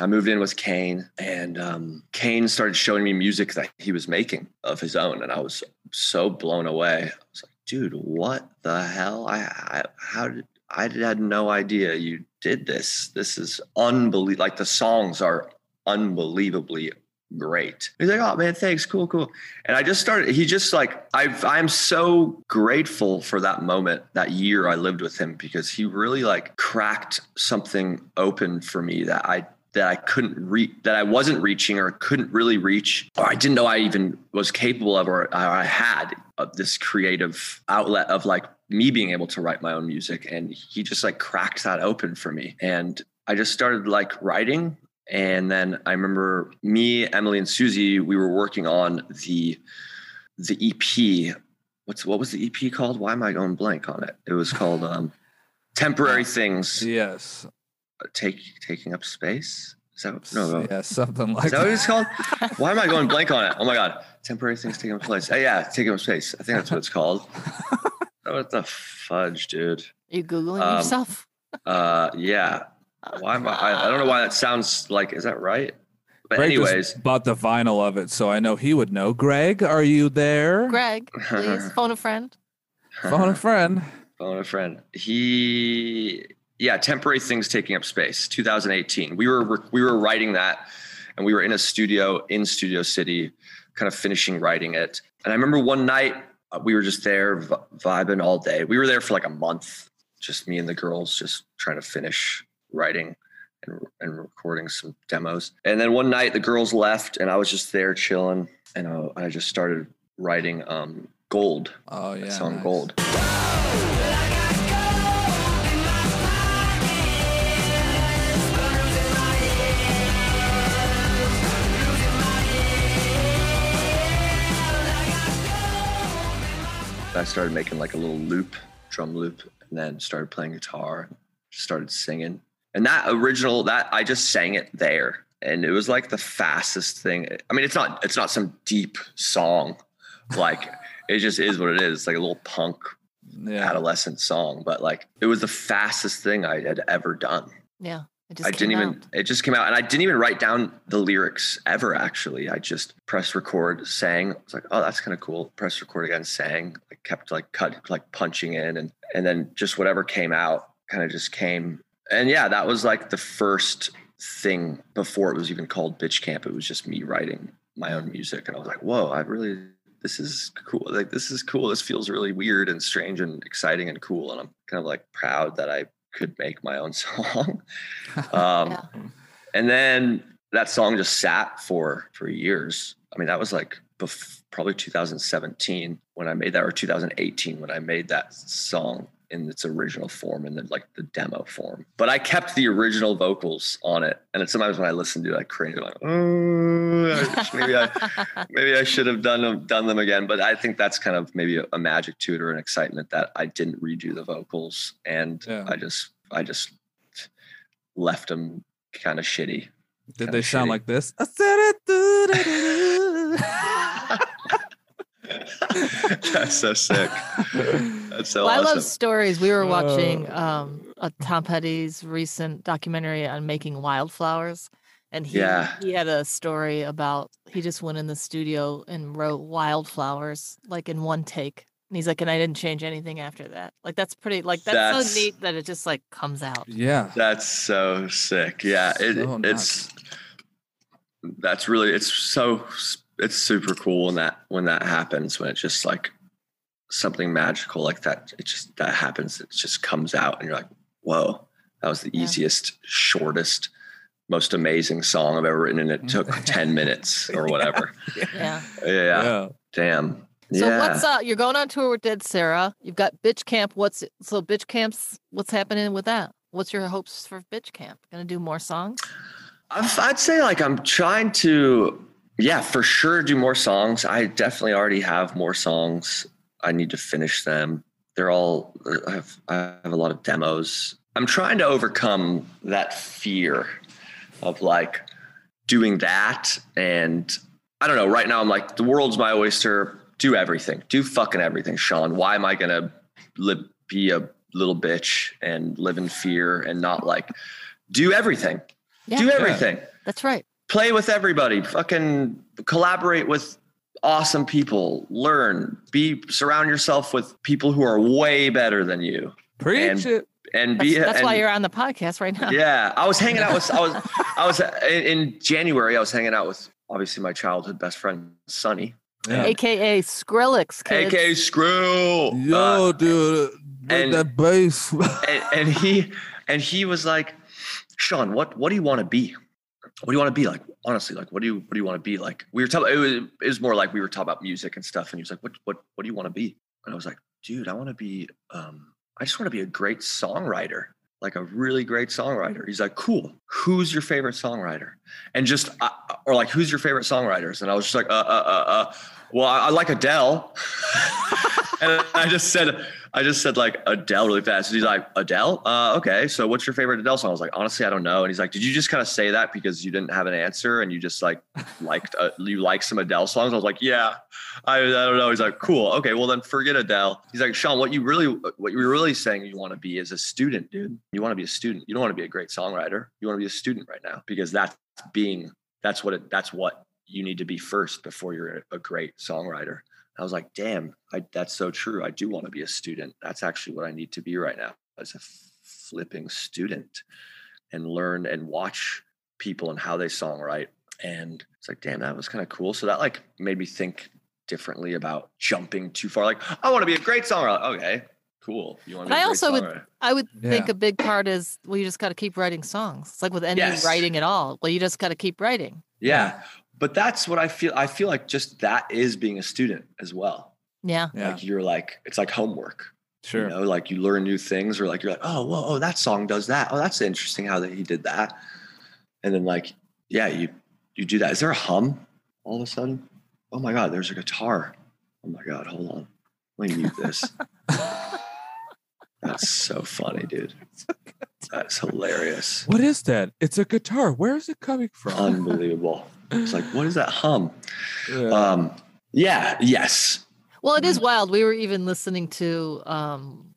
I moved in with Kane, and um, Kane started showing me music that he was making of his own, and I was so blown away. I was like, dude, what the hell? I, I how did I had no idea you did this. This is unbelievable. Like the songs are unbelievably great. He's like, oh man, thanks, cool, cool. And I just started. He just like I've I'm so grateful for that moment, that year I lived with him because he really like cracked something open for me that I that I couldn't reach, that I wasn't reaching or couldn't really reach, or I didn't know I even was capable of, or I had of this creative outlet of like me being able to write my own music. And he just like cracked that open for me. And I just started like writing. And then I remember me, Emily, and Siouxsie, we were working on the the EP. What's what was the EP called? Why am I going blank on it? It was called um, Temporary Things Yes. Take taking up space. Is that no, no. Yeah, something like Is that what it's called? Why am I going blank on it? Oh my god, temporary things taking up place. Oh, yeah, taking up space. I think that's what it's called. Oh, what the fudge, dude? Are you googling Um, yourself? Uh, yeah. Why am I, I? I don't know why that sounds like. Is that right? But Greg just anyways, bought the vinyl of it, so I know he would know. Greg, are you there? Greg, please phone a friend. Phone a friend. phone a friend. He, yeah, temporary things taking up space. 2018. We were we were writing that, and we were in a studio in Studio City, kind of finishing writing it. And I remember one night uh, we were just there v- vibing all day. We were there for like a month, just me and the girls, just trying to finish writing and, and recording some demos. And then one night the girls left, and I was just there chilling, and uh, I just started writing um, "Gold." Oh that yeah. song nice. "Gold." I started making like a little loop, drum loop, and then started playing guitar, started singing. And that original, that I just sang it there. And it was like the fastest thing. I mean, it's not it's not some deep song. Like it just is what it is. It's like a little punk Yeah. adolescent song, but like it was the fastest thing I had ever done. Yeah. I didn't even out. it just came out and I didn't even write down the lyrics ever actually. I just pressed record, sang. I was like, oh that's kind of cool. Press record again, sang. I kept like cut like punching in and and then just whatever came out kind of just came. And yeah, that was like the first thing before it was even called Bitch Camp. It was just me writing my own music. And I was like, whoa, I really, this is cool. Like, this is cool. This feels really weird and strange and exciting and cool. And I'm kind of like proud that I could make my own song. um, Yeah. And then that song just sat for for years. I mean, that was like bef- probably 2017 when I made that, or 2018 when I made that song in its original form and then like the demo form. But I kept the original vocals on it, and it's sometimes when I listen to it, I cringe. I'm like, oh, maybe I maybe I should have done them done them again. But I think that's kind of maybe a, a magic to it or an excitement that I didn't redo the vocals, and Yeah. I just I just left them kind of shitty. Did they sound like this? I said it. That's so sick. That's so well, I love stories. We were watching Uh. um, a Tom Petty's recent documentary on making wildflowers, and he Yeah. he had a story about he just went in the studio and wrote wildflowers like in one take. And he's like, and I didn't change anything after that. Like that's pretty. Like that's, That's- so neat that it just like comes out. yeah. That's so sick. Yeah, it, So it's that's really it's so it's super cool when that when that happens when it's just like something magical like that. It just that happens. It just comes out and you're like, whoa, that was the Yeah. easiest, shortest, most amazing song I've ever written, and it took ten minutes or whatever. Yeah. Yeah, Yeah. damn. So yeah. what's uh you're going on tour with Dead Sara. You've got Bitch Camp. What's so Bitch Camp's what's happening with that? What's your hopes for Bitch Camp? Gonna do more songs? I've- I'd say like I'm trying to, yeah, for sure do more songs. I definitely already have more songs. I need to finish them. They're all. Uh, I have I have a lot of demos. I'm trying to overcome that fear of like doing that, and I don't know. Right now, I'm like the world's my oyster. Do everything. Do fucking everything, Sean. Why am I gonna live, be a little bitch and live in fear and not like do everything? Yeah. do everything That's right. Play with everybody fucking collaborate with awesome people learn be surround yourself with people who are way better than you Preach And- it. and be that's why and- you're on the podcast right now. yeah i was hanging out with i was i was in, in january i was hanging out with obviously my childhood best friend sonny Yeah. AKA Skrillex, kids. aka screw Yo, Uh, dude. And- that bass. and, and he and he was like sean what what do you want to be what do you want to be like? Honestly like what do you what do you want to be like? We were talking it was, it was more like we were talking about music and stuff and he was like what what what do you want to be? And i was like dude i want to be um i just want to be a great songwriter like a really great songwriter. He's like cool. Who's your favorite songwriter? And just uh, or like who's your favorite songwriters? And i was just like uh uh uh, uh well i, I like adele. And i just said I just said like Adele really fast. And he's like, Adele? Uh, okay. So what's your favorite Adele song? I was like, honestly, I don't know. And he's like, did you just kind of say that because you didn't have an answer and you just like liked, uh, you like some Adele songs? I was like, yeah, I, I don't know. He's like, cool. Okay. Well then forget Adele. He's like, Sean, what you really, what you're really saying you want to be is a student, dude. You want to be a student. You don't want to be a great songwriter. You want to be a student right now because that's being, that's what it, that's what you need to be first before you're a great songwriter. I was like, damn, I, that's so true. I do want to be a student. That's actually what I need to be right now as a flipping student and learn and watch people and how they songwrite. And it's like, damn, that was kind of cool. So that like made me think differently about jumping too far. Like, I want to be a great songwriter. Okay, cool. You want to But be I a also would- I would think a big part is well, you just got to keep writing songs. It's like with any Yes. writing at all. Well, you just got to keep writing. Yeah. But that's what I feel. I feel like just that is being a student as well. Yeah. Yeah. Like you're like, it's like homework. Sure. You know, like you learn new things, or like you're like, oh, whoa, oh, that song does that. Oh, that's interesting how that he did that. And then like, yeah, you you do that. Is there a hum all of a sudden? Oh my god, there's a guitar. Oh my god, hold on. Let me mute this. That's so funny, dude. That's hilarious. What is that? It's a guitar. Where is it coming from? Unbelievable. It's like, what is that hum? Yeah. Um, yeah, yes. Well, it is wild. We were even listening to um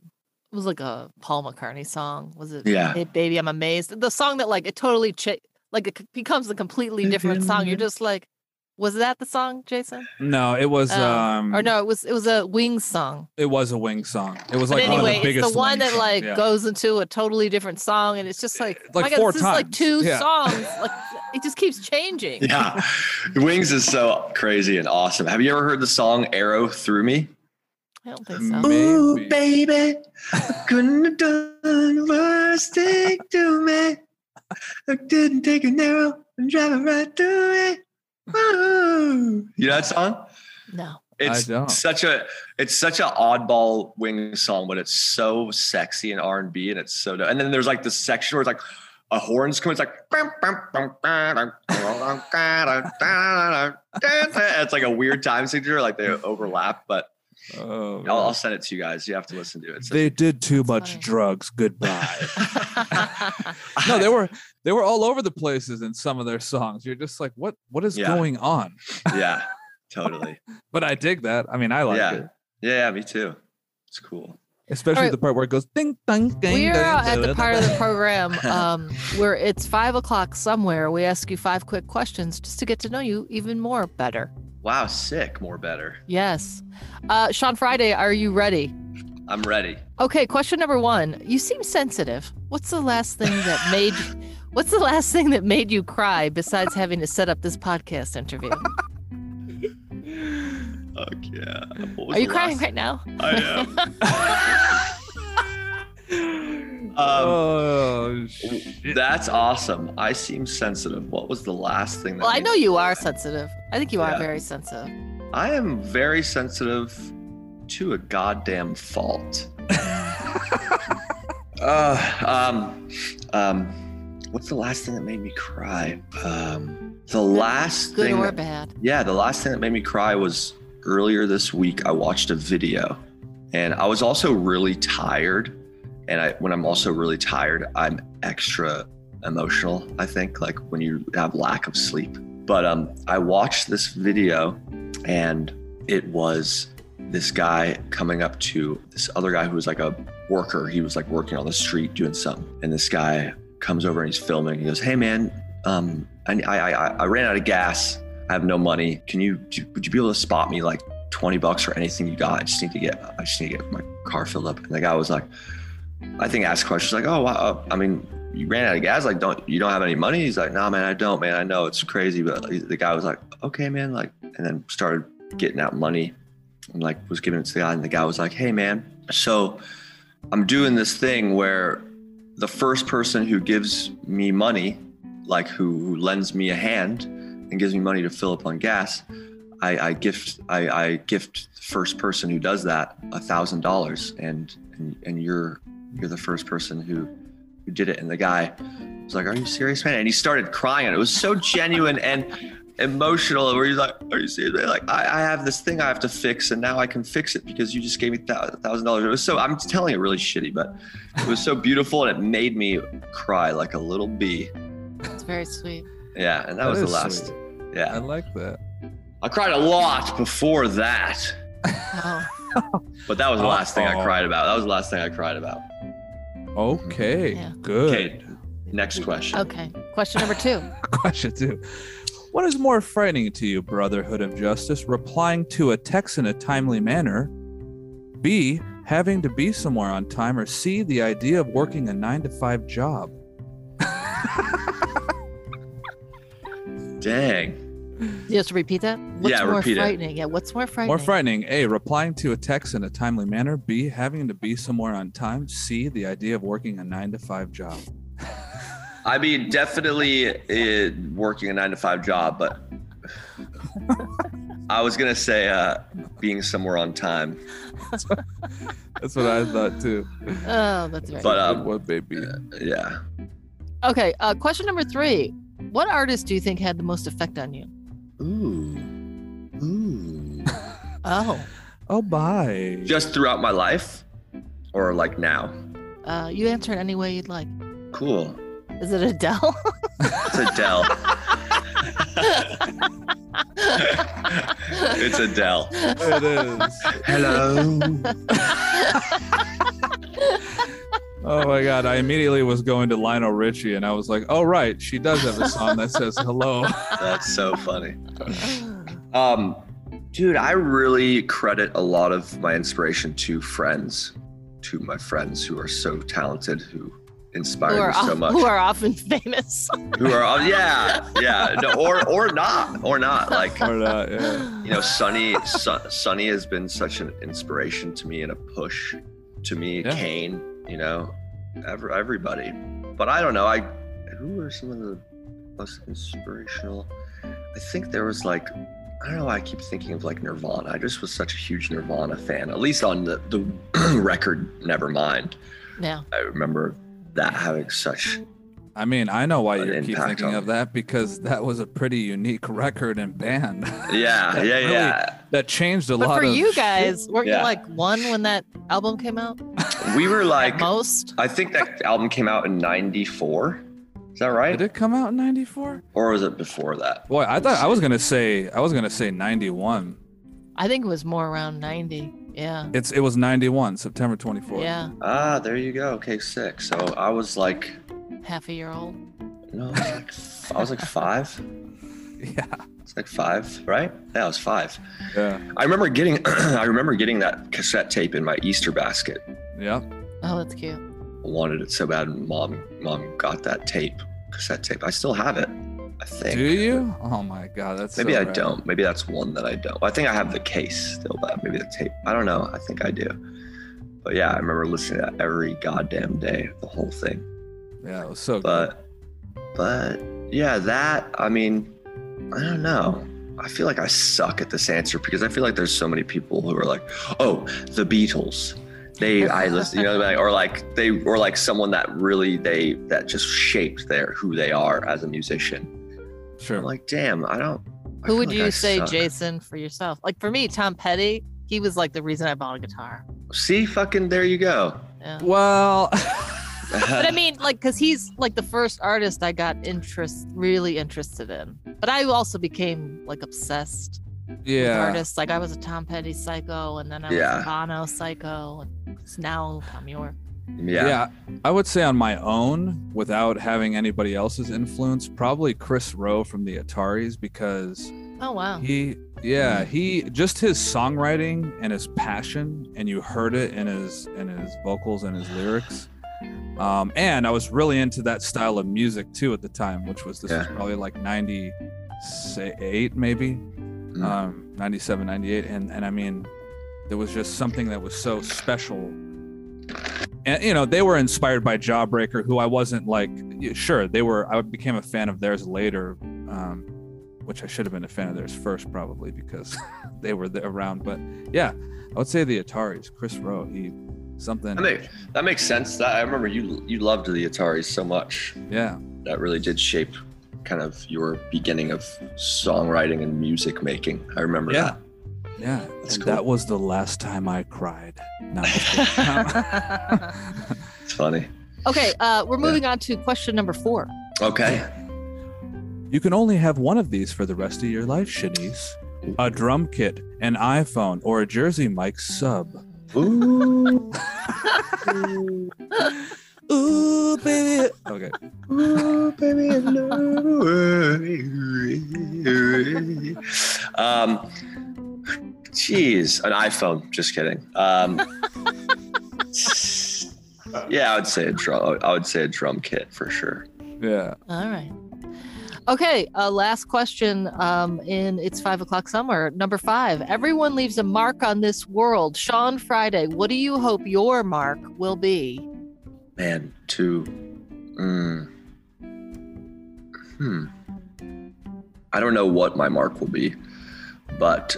it was like a Paul McCartney song. Was it Yeah. Hey Baby, I'm amazed. The song that like it totally cha- like it c- becomes a completely different song. You're just like, Was that the song, Jason? No, it was Oh. um or no, it was it was a Wings song. it was a wing song. It was But like one anyway, of the biggest it's the one Wings that like yeah. goes into a totally different song, and it's just like, oh Like my God, four this is like two Yeah. songs. Like it just keeps changing. Yeah. Wings is so crazy and awesome. Have you ever heard the song Arrow Through Me? I don't think so. Maybe. Ooh, baby, couldn't have done the worst thing to me. I didn't take an arrow and drive it right through it. Ooh. You know that song? No. It's don't. such a it's such an oddball wing song, but it's so sexy and R and B, and it's so. And then there's like this section where it's like a horns come. It's like it's like a weird time signature, like they overlap. But Oh, I'll, I'll send it to you guys. You have to listen to it. It's they did too That's much funny. drugs. Goodbye. no, they were they were all over the places in some of their songs. You're just like, what what is Yeah. going on? yeah, totally. But I dig that. I mean, I like Yeah. it, Yeah, me too. It's cool. especially Alright. the part where it goes ding ding ding. We ding, are at the part of the program um, where it's five o'clock somewhere. We ask you five quick questions just to get to know you even more better. Wow, sick. More better. Yes. Uh, Sean Friday, are you ready? I'm ready. Okay, question number one. You seem sensitive. What's the last thing that made what's the last thing that made you cry besides having to set up this podcast interview? Fuck yeah. Are you crying right now? I am. um, oh shit. That's awesome. I seem sensitive. What was the last thing that Well, I know you are sensitive. I think you are very sensitive. I am very sensitive to a goddamn fault. uh, um, um, what's the last thing that made me cry? Um, the last Good thing or that- bad. Yeah, the last thing that made me cry was earlier this week. I watched a video, and I was also really tired. And I, when I'm also really tired, I'm extra emotional. I think like when you have lack of sleep. But um, I watched this video, and it was this guy coming up to this other guy who was like a worker. He was like working on the street doing something, and this guy comes over and he's filming. He goes, "Hey man, um, I, I, I, I ran out of gas. I have no money. Can you, would you be able to spot me like 20 bucks or anything you got? I just need to get, I just need to get my car filled up. And the guy was like, I think asked questions like, oh, wow, uh, I mean, you ran out of gas. Like, don't, you don't have any money? He's like, nah, man, I don't, man. I know it's crazy. But the guy was like, okay, man. Like, and then started getting out money and like was giving it to the guy. And the guy was like, hey, man, so I'm doing this thing where the first person who gives me money, like who, who lends me a hand and gives me money to fill up on gas, I, I gift I, I gift the first person who does that a thousand dollars, and and you're you're the first person who who did it. And the guy was like, "Are you serious, man?" And he started crying, it was so genuine and emotional. Where he's like, "Are you serious?" Man? Like, I, I have this thing I have to fix, and now I can fix it because you just gave me a thousand dollars. It was so I'm telling it really shitty, but it was so beautiful, and it made me cry like a little bee. It's very sweet. Yeah, and that, That was the last. sweet. I like that. I cried a lot before that, Oh, but that was the last thing I oh. cried about. That was the last thing I cried about. Okay, Yeah. good. Okay, next question. okay. Question number two. Question two. What is more frightening to you, Brotherhood of Justice? Replying to a text in a timely manner? B. Having to be somewhere on time? Or C. The idea of working a nine to five job? Dang. You have to repeat that? What's Yeah, more repeat it. frightening? Yeah, what's more frightening? More frightening. A. Replying to a text in a timely manner. B. Having to be somewhere on time. C. The idea of working a nine to five job. I mean, definitely uh, working a nine to five job, but I was gonna say uh, being somewhere on time. That's what I thought too. Oh, that's very But, Good um, one, baby. Yeah. Okay. Uh, question number three. What artist do you think had the most effect on you? Ooh. Ooh. Oh, Oh, bye. Just throughout my life, or like now. uh, you answer it any way you'd like. Cool. Is it Adele? It's Adele. it's Adele. it is. Hello. Oh my god! I immediately was going to Lionel Richie, and I was like, "Oh right, she does have a song that says hello." That's so funny. Um, dude, I really credit a lot of my inspiration to friends, to my friends who are so talented, who inspire Who me so of- much. who are often famous. who are yeah yeah no, or or not or not like Or not, yeah. you know sonny Sun, sonny has been such an inspiration to me and a push to me Yeah. kane you know ever everybody. But i don't know i who are some of the most inspirational? I think there was like i don't know why i keep thinking of like nirvana. I just was such a huge nirvana fan at least on the, the record nevermind yeah. i remember that having such I mean, I know why you keep impact thinking on of that because that was a pretty unique record and band. yeah yeah really- yeah that changed a But lot for of you shit. guys, weren't you like one when that album came out? we were like most? I think that album came out in '94. Is that right? Did it come out in 94? Or was it before that? Boy, I thought I was gonna say I was gonna say 91. I think it was more around 90. Yeah. It's it was 91, September 24th. Yeah. Ah, there you go. Okay, six. So I was like, Half a year old. no, I was like, I was like five. Yeah. It's like five, right? Yeah, I was five. Yeah. I remember getting, I remember getting that cassette tape in my Easter basket. Yeah. Oh, that's cute. I wanted it so bad. and Mom, mom got that tape, cassette tape. I still have it. I think. Do you? Oh my god, that's Maybe so I rad. don't. Maybe that's one that I don't. I think I have the case still, but maybe the tape. I don't know. I think I do. But yeah, I remember listening to that every goddamn day, the whole thing. Yeah, it was so good. But, but yeah, that. I mean, I don't know. I feel like I suck at this answer because I feel like there's so many people who are like, oh, the Beatles. They, I listen, you know, like, or like they, or like someone that really they that just shaped their who they are as a musician. Sure. I'm like, damn, I don't. I Who feel would like you I say, suck. Jason, for yourself? Like for me, Tom Petty, he was like the reason I bought a guitar. See, fucking, there you go. Yeah. well, But I mean, like, because he's like the first artist I got interest, really interested in. But I also became like obsessed with yeah. artists. Like I was a Tom Petty psycho, and then I Yeah. was a Bono psycho, and now Thom Yorke. yeah. Yeah, I would say on my own, without having anybody else's influence, probably Kris Roe from the Ataris because Oh wow. he, yeah, he just his songwriting and his passion, and you heard it in his in his vocals and his lyrics. Um, and I was really into that style of music too at the time, which was this was probably like 98 maybe, Mm. um, 97, 98. And, and I mean, there was just something that was so special. And, you know, they were inspired by Jawbreaker, who I wasn't like, sure, they were, I became a fan of theirs later, um, which I should have been a fan of theirs first, probably because they were there around. But yeah, I would say the Ataris, Kris Roe, he, something, That, make, that makes sense. That I remember you you loved the Ataris so much. yeah. That really did shape kind of your beginning of songwriting and music making. I remember Yeah. that. Yeah, That's and cool. that was the last time I cried. No, I'm just kidding. It's funny. okay, uh, we're moving on to question number four. Okay. you can only have one of these for the rest of your life, Shanice. A drum kit, an iPhone, or a Jersey Mike sub. Ooh. Ooh, baby. Okay. Ooh, baby, I know. um, jeez, an iPhone. Just kidding. Um, yeah, I would say a drum. I would say a drum kit for sure. Yeah. All right. Okay, uh, last question um, in It's Five O'Clock Somewhere. Number five. Everyone leaves a mark on this world. Sean Friday, what do you hope your mark will be? Man, to, mm, hmm. I don't know what my mark will be, but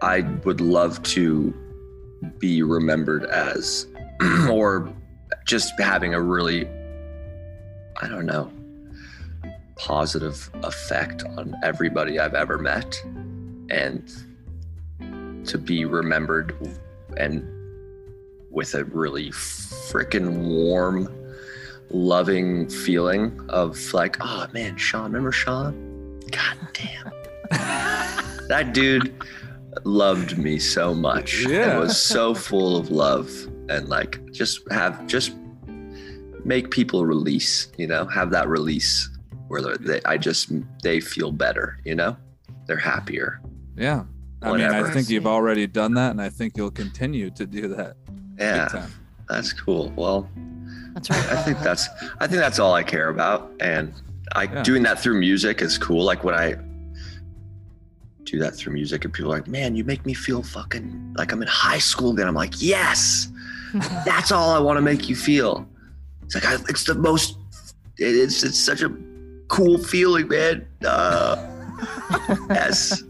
I would love to be remembered as, or just having a really, I don't know, positive effect on everybody I've ever met, and to be remembered and with a really freaking warm, loving feeling of like, oh man, Sean, remember Sean? God damn. that dude loved me so much. Yeah. And was so full of love and like just have just make people release, you know, have that release where they, I just they feel better, you know? They're happier. Yeah. I mean, I think you've already done that, and I think you'll continue to do that. Yeah, that's cool. Well, That's right. I think that's I think that's all I care about, and I Yeah. doing that through music is cool. Like when I do that through music, and people are like, "Man, you make me feel fucking like I'm in high school." again." I'm like, "Yes, that's all I want to make you feel." It's like I, it's the most. It's it's such a cool feeling, man. Uh, yes,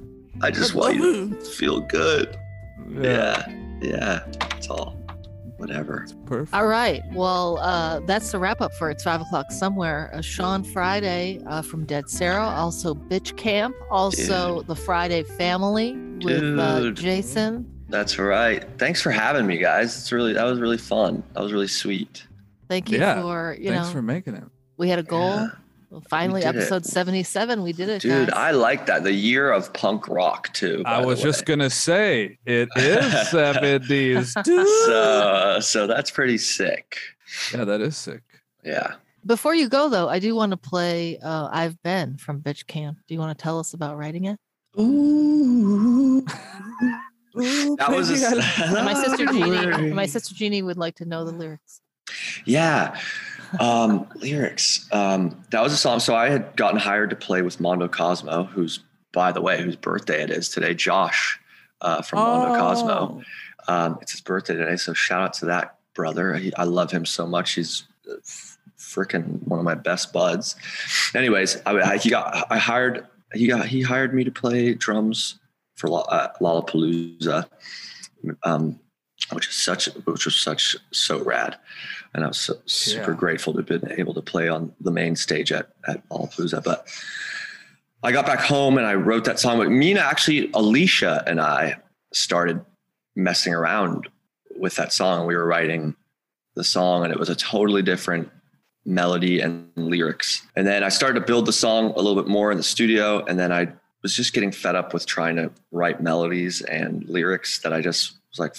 I just want you to feel good. Yeah, yeah. It's all whatever. Perfect. All right. Well, uh, that's the wrap up for It's Five O'Clock Somewhere. Uh, Sean Friday uh, from Dead Sara, also Bitch Camp, also The Friday Family with uh, Jason. That's right. Thanks for having me, guys. It's really that was really fun. That was really sweet. Thank you Yeah. for, you Thanks know, for making it. we had a goal. Yeah. Well, finally, did it. episode 77, we did it. Dude, guys. I like that. The year of punk rock too. I was just gonna say it is seventies. so so that's pretty sick. yeah, that is sick. Yeah. Before you go, though, I do want to play uh, I've Been from Bitch Camp. Do you want to tell us about writing it? Ooh. That was a, my sister Jeannie, my sister Jeannie would like to know the lyrics. Yeah. Um, lyrics. Um, that was a song. So I had gotten hired to play with Mondo Cozmo, who's, by the way, whose birthday it is today, Josh uh, from Mondo Cozmo. Oh. Um, it's his birthday today. So shout out to that brother. He, I love him so much. He's freaking one of my best buds. Anyways, I, I, he got, I hired, he got, he hired me to play drums for uh, Lollapalooza. Um, which is such, which was such, so rad. And I was so, super Yeah. grateful to have been able to play on the main stage at, at Lollapalooza. But I got back home and I wrote that song. But Mina, actually, Alicia and I started messing around with that song. We were writing the song, and it was a totally different melody and lyrics. And then I started to build the song a little bit more in the studio. And then I was just getting fed up with trying to write melodies and lyrics that I just was like,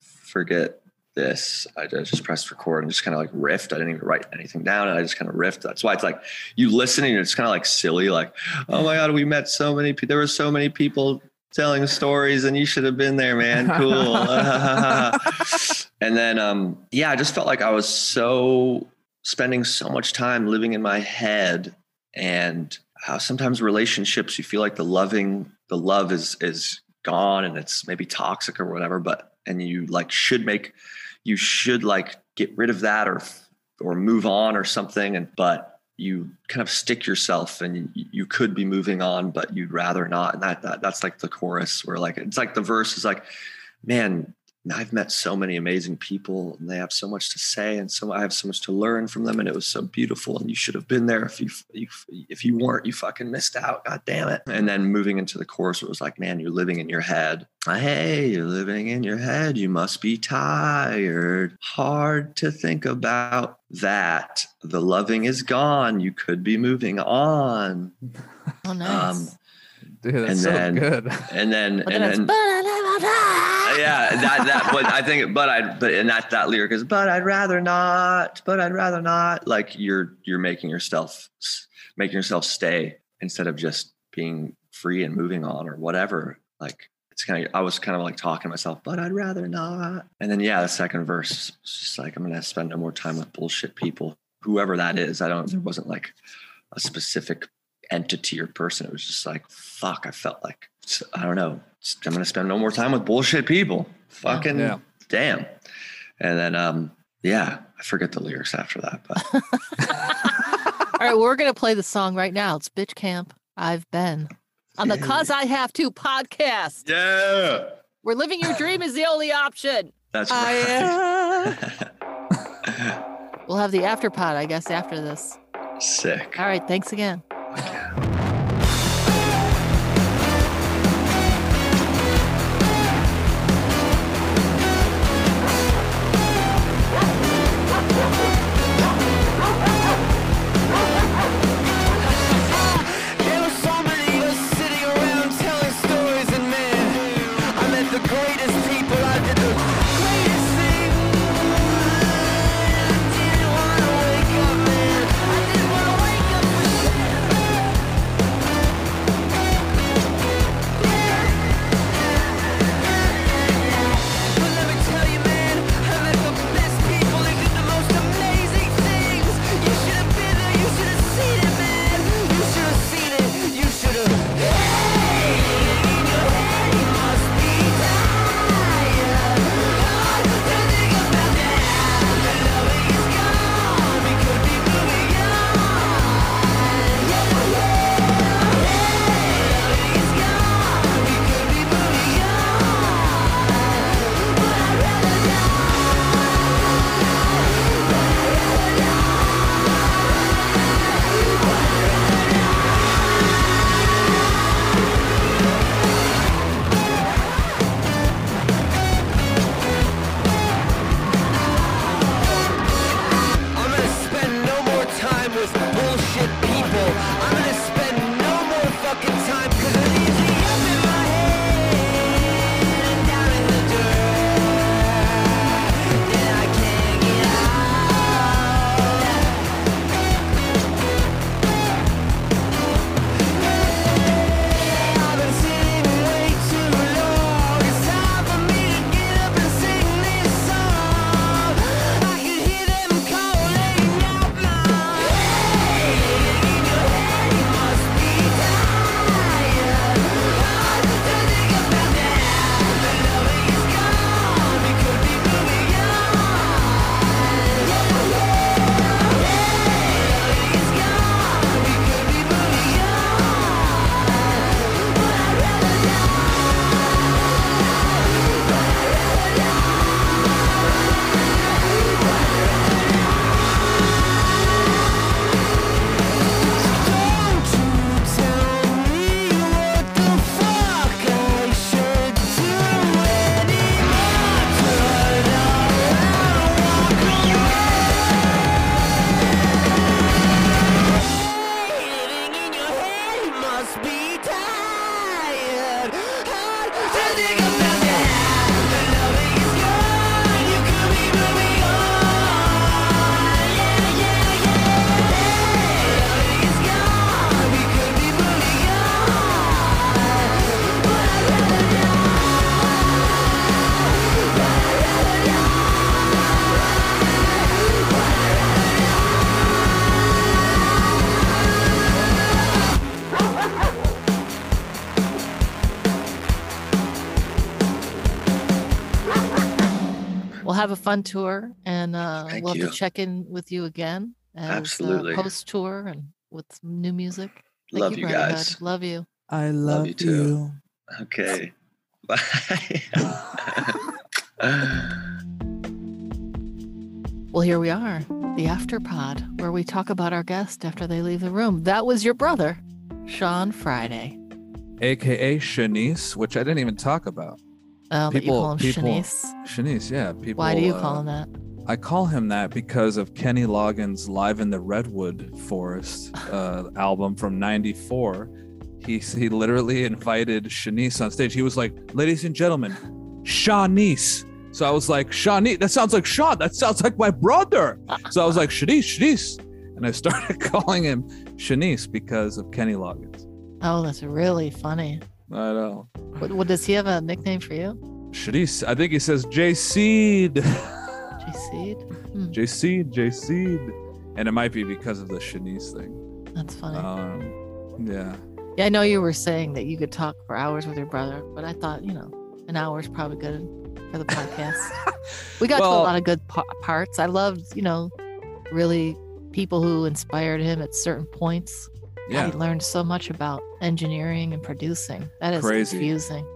forget this. I just pressed record and just kind of like riffed. I didn't even write anything down. And I just kind of riffed. That's why it's like you listening, it's kind of like silly. Like, oh my God, we met so many people. There were so many people telling stories and you should have been there, man. Cool. and then, um, yeah, I just felt like I was so spending so much time living in my head and how sometimes relationships, you feel like the loving, the love is, is gone and it's maybe toxic or whatever, but, and you like should make, you should like get rid of that or, or move on or something. And, but you kind of stick yourself and you, you could be moving on, but you'd rather not. And that, that that's like the chorus where like, it's like the verse is like, man, I've met so many amazing people and they have so much to say and so I have so much to learn from them and it was so beautiful and you should have been there if you if, if you weren't you fucking missed out god damn it. And then moving into the course it was like man you're living in your head. Hey you're living in your head. You must be tired. Hard to think about that. The loving is gone. You could be moving on. Oh, nice. Um, Dude, that's And so then- good. and then and then it's, then but I never die. yeah, that that. But I think, but I, but and that that lyric is, but I'd rather not. But I'd rather not. Like you're you're making yourself making yourself stay instead of just being free and moving on or whatever. Like it's kind of I was kind of like talking to myself, but I'd rather not. And then yeah, the second verse is just like I'm gonna spend no more time with bullshit people, whoever that is. I don't. There wasn't like a specific entity or person. It was just like fuck. I felt like I don't know. I'm gonna spend no more time with bullshit people. Fucking Yeah. damn. And then um yeah, I forget the lyrics after that, but All right, we're going to play the song right now. It's Bitch Camp. I've been on the Cuz I Have to podcast. yeah, Where living your dream is the only option. that's I right. We'll have the after pod, I guess, after this. Sick. All right, thanks again. There have a fun tour, and uh, Thank we'll you. to check in with you again. As, Absolutely. Uh, Post tour and with some new music. Thank Love you Brotherhood. guys. Love you. I Love you too. Okay. Bye. Well, here we are, the after pod, where we talk about our guest after they leave the room. That was your brother, Sean Friday. AKA Shanice, which I didn't even talk about. Oh, that you People- call him people- Shanice. Shanice, yeah. People. Why do you uh, call him that? I call him that because of Kenny Loggins' Live in the Redwood Forest uh, album from 94. He, he literally invited Shanice on stage. He was like, ladies and gentlemen, Shanice. So I was like, Shanice, that sounds like Sean. That sounds like my brother. So I was like, Shanice, Shanice. And I started calling him Shanice because of Kenny Loggins. Oh, that's really funny. I know. What, what does he have a nickname for you? Shanice, I think he says J Seed. J Seed? Hmm, J Seed, J Seed. And it might be because of the Shanice thing. that's funny. Um, yeah. yeah, I know you were saying that you could talk for hours with your brother, but I thought, you know, an hour is probably good for the podcast. we got to a lot of good pa- parts. I loved, you know, really people who inspired him at certain points. Yeah. He learned so much about engineering and producing. That is Crazy. confusing.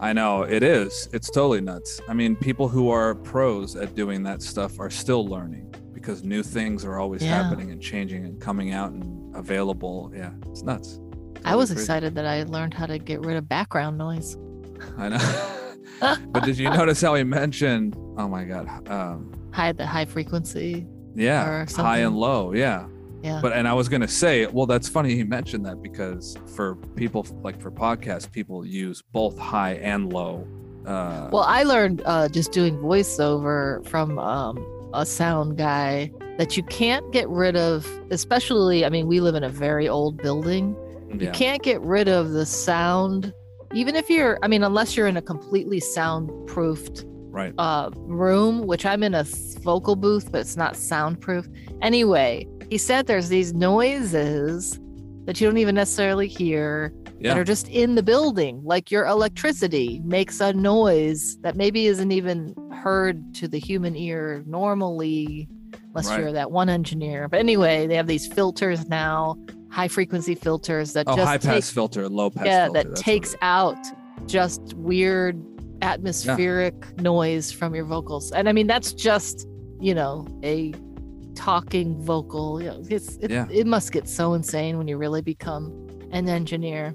I know it is. It's totally nuts. I mean, people who are pros at doing that stuff are still learning because new things are always Yeah. happening and changing and coming out and available. Yeah, it's nuts. I was crazy. excited that I learned how to get rid of background noise. I know. but did you notice how he mentioned? Oh my god. Um, High the high frequency. yeah, Or high and low. Yeah. Yeah. But and I was gonna say, well, that's funny he mentioned that because for people like for podcasts, people use both high and low. Uh, Well, I learned uh, just doing voiceover from um, a sound guy that you can't get rid of, especially, I mean, we live in a very old building. You can't get rid of the sound, even if you're, I mean, unless you're in a completely soundproofed right. uh, room, which I'm in a vocal booth, but it's not soundproof. Anyway, he said there's these noises that you don't even necessarily hear Yeah. that are just in the building, like your electricity makes a noise that maybe isn't even heard to the human ear normally, unless Right. you're that one engineer. But anyway, they have these filters now, high frequency filters that Oh, just high take pass filter, low pass yeah, filter. that that's takes out just weird atmospheric noise from your vocals. And I mean, that's just, you know, a talking vocal. You know, it's, it, Yeah. it must get so insane when you really become an engineer.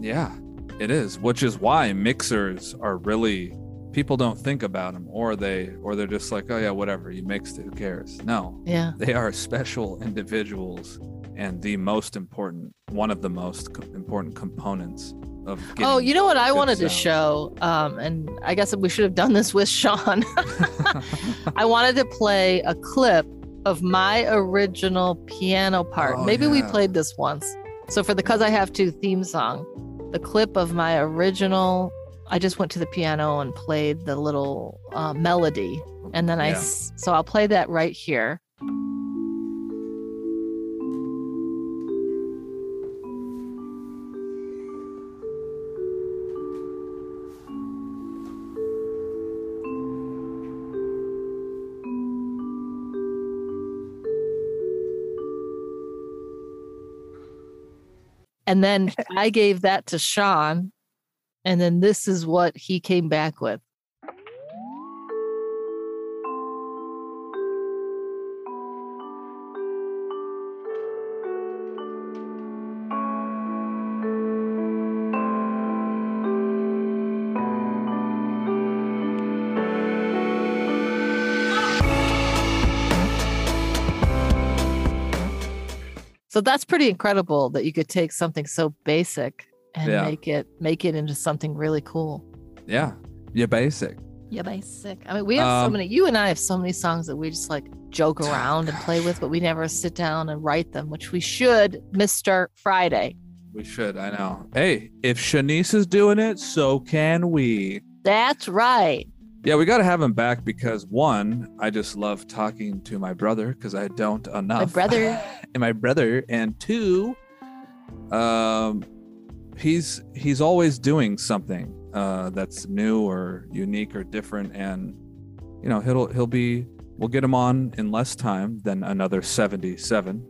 Yeah, it is. Which is why mixers are really people don't think about them, or they or they're just like, oh yeah, whatever, you mixed it, who cares? No, Yeah. they are special individuals and the most important, one of the most co- important components of. Oh, you know what I wanted to show? Um, and I guess we should have done this with Sean. I wanted to play a clip of my original piano part. Oh, Maybe we played this once. So for the Cuz I Have To theme song, the clip of my original, I just went to the piano and played the little uh, melody. And then I, Yeah. s- so I'll play that right here. And then I gave that to Sean. And then this is what he came back with. So that's pretty incredible that you could take something so basic and Yeah. make it make it into something really cool. yeah, you're basic. Yeah, basic. I mean, we have so Um, many. You and I have so many songs that we just like joke around and play with, but we never sit down and write them, which we should, Mister Friday. We should. I know. Hey, if Shanice is doing it, so can we. That's right. Yeah, we got to have him back because one, I just love talking to my brother because I don't enough. My brother. and my brother, and two, um, he's he's always doing something uh, that's new or unique or different, and you know, he'll he'll be. We'll get him on in less time than another seventy-seven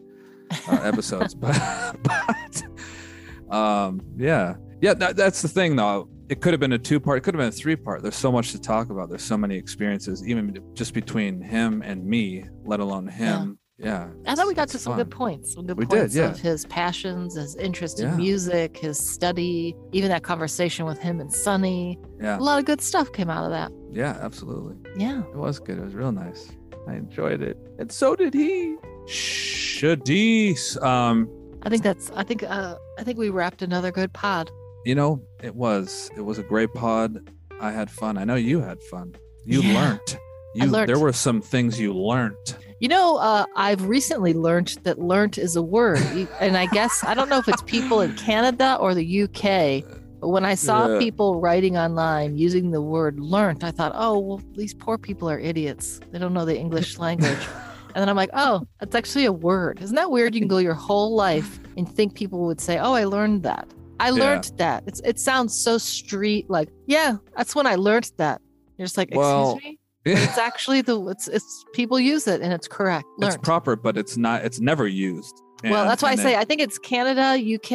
uh, episodes, but but um, yeah, yeah. That, that's the thing, though. It could have been a two-part. It could have been a three-part. There's so much to talk about. There's so many experiences, even just between him and me, let alone him. Yeah. I thought we got to some good points. Some good We did, yeah. of his passions, his interest Yeah. in music, his study, even that conversation with him and Sonny. Yeah. A lot of good stuff came out of that. Yeah. Absolutely. Yeah. It was good. It was real nice. I enjoyed it, and so did he. Shanice. Um, I think that's I think uh I think we wrapped another good pod. You know, it was it was a great pod. I had fun. I know you had fun. You Yeah. learned. You learned. there were some things you learned. You know, uh, I've recently learned that learnt is a word. And I guess, I don't know if it's people in Canada or the UK, but when I saw Yeah. people writing online using the word learnt, I thought, oh, well, these poor people are idiots. They don't know the English language. And then I'm like, oh, that's actually a word. Isn't that weird? You can go your whole life and think people would say, oh, I learned that. I Yeah. learned that. It's, it sounds so street like, yeah, that's when I learned that. You're just like, excuse Well, me? But it's actually the it's it's people use it and it's correct. it's proper, but it's not. It's never used. well, that's why I and say it- I think it's Canada, UK.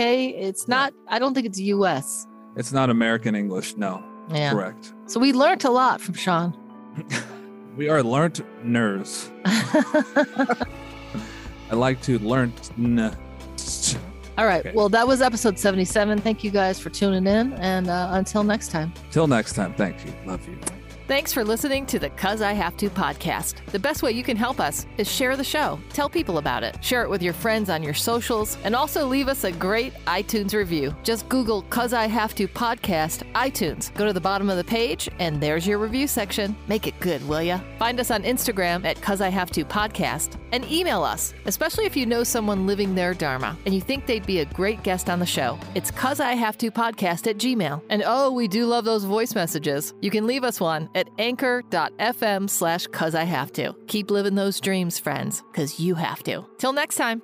It's not. I don't think it's US. it's not American English. No, Yeah. correct. So we learned a lot from Sean. We are learnt ners. I like to learn. N- All right. Okay. Well, that was episode seventy-seven. Thank you guys for tuning in, and uh, until next time. Till next time. Thank you. Love you. Thanks for listening to the Cuz I Have To podcast. The best way you can help us is share the show. Tell people about it. Share it with your friends on your socials and also leave us a great iTunes review. Just Google Cuz I Have To podcast iTunes. Go to the bottom of the page and there's your review section. Make it good, will ya? Find us on Instagram at Cuz I Have To podcast and email us, especially if you know someone living their Dharma and you think they'd be a great guest on the show. It's Cuz I Have To podcast at Gmail. And oh, we do love those voice messages. You can leave us one at anchor.fm slash cuz I have to. Keep living those dreams, friends, because you have to. Till next time.